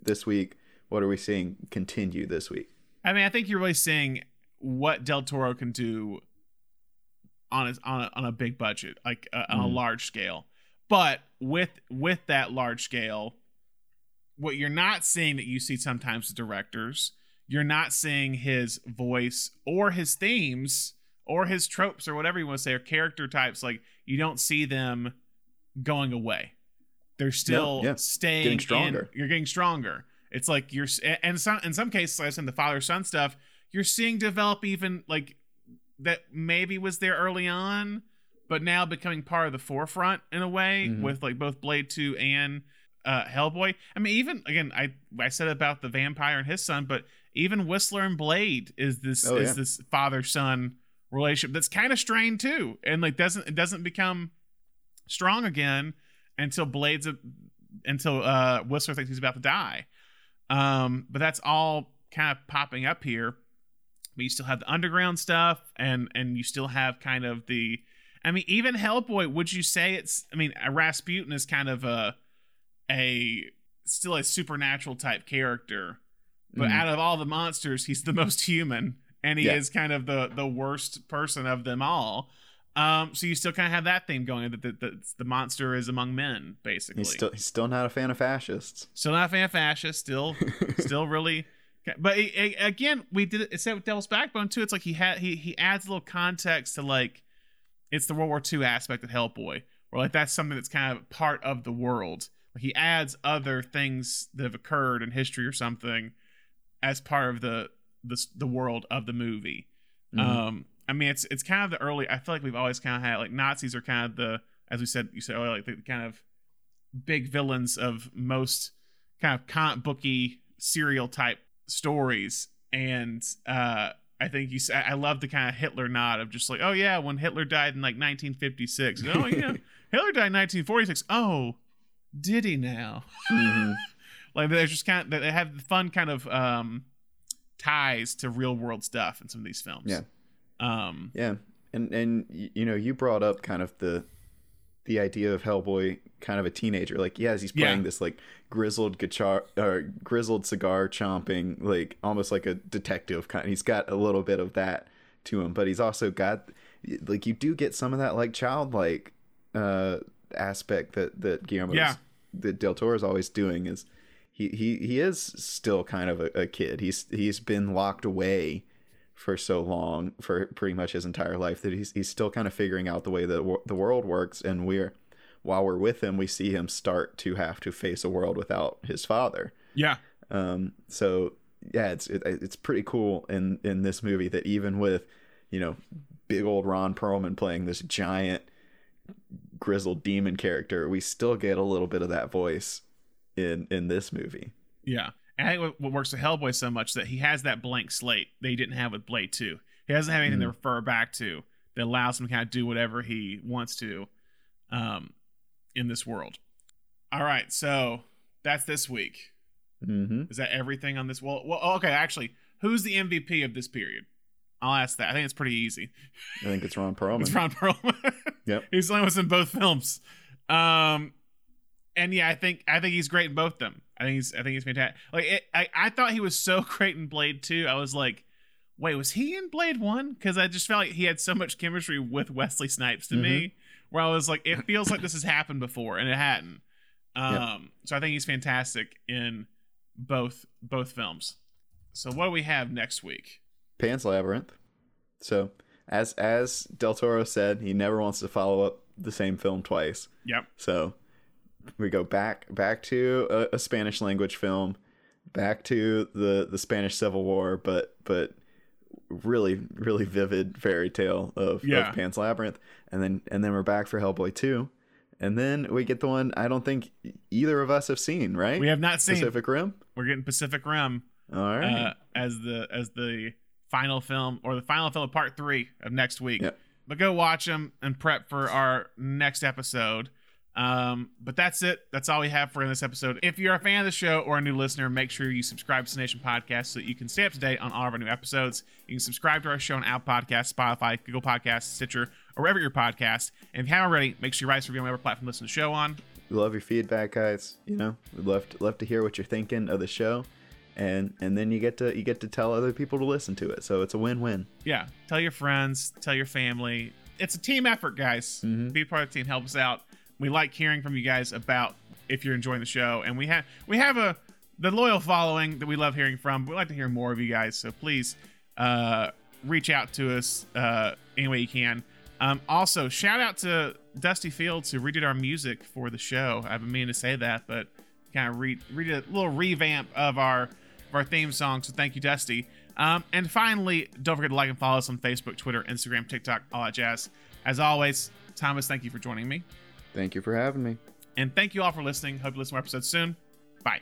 this week? What are we seeing continue this week? I mean, I think you're really seeing what Del Toro can do on a, on a, on a big budget, like uh, on a Mhm. large scale. But with with that large scale, what you're not seeing that you see sometimes with directors, you're not seeing his voice or his themes or his tropes or whatever you want to say or character types. Like you don't see them going away. They're still yeah. staying Getting in- stronger. you're getting stronger. It's like you're, and some in some cases, like I said, the father son stuff, you're seeing develop even like that maybe was there early on, but now becoming part of the forefront in a way Mhm. with like both Blade Two and uh, Hellboy. I mean, even again, I I said about the vampire and his son, but even Whistler and Blade is this Oh, is yeah. this father son relationship that's kind of strained too, and like doesn't it doesn't become strong again until Blade's a, until uh, Whistler thinks he's about to die. Um, but that's all kind of popping up here. But you still have the underground stuff, and and you still have kind of the. I mean, even Hellboy, would you say it's? I mean, Rasputin is kind of a a still a supernatural type character, but Mhm. out of all the monsters, he's the most human, and he Yeah. is kind of the the worst person of them all. Um, so you still kind of have that theme going that the, the, the monster is among men, basically. He's still he's still not a fan of fascists. Still not a fan of fascists. Still, still really. But it, it- again, we did it. It's that with Devil's Backbone too. It's like he had he he adds a little context to like, it's the World War II aspect of Hellboy, where like that's something that's kind of part of the world. He adds other things that have occurred in history or something as part of the the the world of the movie. Mhm. Um, I mean, it's it's kind of the early. I feel like we've always kind of had like Nazis are kind of the as we said you said earlier, like the kind of big villains of most kind of comic booky serial type stories, and uh, I think you. said I love the kind of Hitler nod of just like, oh yeah, when Hitler died in like 1956. Oh yeah, Hitler died in 1946. Oh, did he now? Mhm. like there's just kind of they have fun kind of um ties to real world stuff in some of these films. Yeah. Um. Yeah, and and you know you brought up kind of the the idea of Hellboy, kind of a teenager. Like yes, he's playing Yeah. this like grizzled guitar or grizzled cigar chomping, like almost like a detective kind. He's got a little bit of that to him, but he's also got like you do get some of that like childlike uh aspect that that Guillermo Yeah. That Del Toro is always doing is he he he is still kind of a, a kid. He's he's been locked away for so long for pretty much his entire life that he's he's still kind of figuring out the way that the world works and we're while we're with him we see him start to have to face a world without his father Yeah. um so yeah it's it, it's pretty cool in in this movie that even with you know big old Ron Perlman playing this giant grizzled demon character we still get a little bit of that voice in in this movie Yeah. And I think what, what works with Hellboy so much that he has that blank slate that he didn't have with Blade 2. He doesn't have anything to refer back to that allows him to kind of do whatever he wants to um, in this world. All right. So that's this week. mm-hmm. Is that everything on this? Well, well, okay. Actually, who's the MVP of this period? I'll ask that. I think it's pretty easy. I think it's Ron Perlman It's Ron Perlman. Yep. he's the only one in both films. Um, and yeah, I think I think he's great in both of them. I think he's I think he's fantastic. Like it, I I thought he was so great in Blade Two. I was like, wait, was he in Blade One? Because I just felt like he had so much chemistry with Wesley Snipes to me, where I was like, it feels like this has happened before, and it hadn't. Um, so I think he's fantastic in both both films. So what do we have next week? Pan's Labyrinth. So, as as Del Toro said, he never wants to follow up the same film twice. Yep. So, we go back back to a, a Spanish language film, back to the the Spanish Civil War, but but really really vivid fairy tale of, Yeah. of Pan's Labyrinth, and then and then we're back for Hellboy two, and then we get the one I don't think either of us have seen, right? We have not seen. Pacific Rim. We're getting Pacific Rim. All right. uh, as the as the final film or the final film of part three of next week. Yep. But go watch them and prep for our next episode. Um, but that's it. That's all we have for in this episode. If you're a fan of the show or a new listener, make sure you subscribe to the Nation Podcast so that you can stay up to date on all of our new episodes. You can subscribe to our show on Apple Podcasts, Spotify, Google Podcasts, Stitcher, or wherever your podcast. And if you haven't already, make sure you write us a review on whatever platform you listen to the show on. We love your feedback, guys. You know, we'd love to, love to hear what you're thinking of the show, and and then you get to you get to tell other people to listen to it. So it's a win-win. Yeah. Tell your friends, tell your family. It's a team effort, guys. Be part of the team. Help us out. We like hearing from you guys about if you're enjoying the show, and we have we have a the loyal following that we love hearing from. We'd like to hear more of you guys, so please uh, reach out to us uh, any way you can. Um, also, shout out to Dusty Fields who redid our music for the show. I've been meaning to say that, but kind of read read a little revamp of our of our theme song. So thank you, Dusty. Um, and finally, don't forget to like and follow us on Facebook, Twitter, Instagram, TikTok, all that jazz. As always, Thomas, thank you for joining me. Thank you for having me. And thank you all for listening. Hope you listen to more episodes soon. Bye.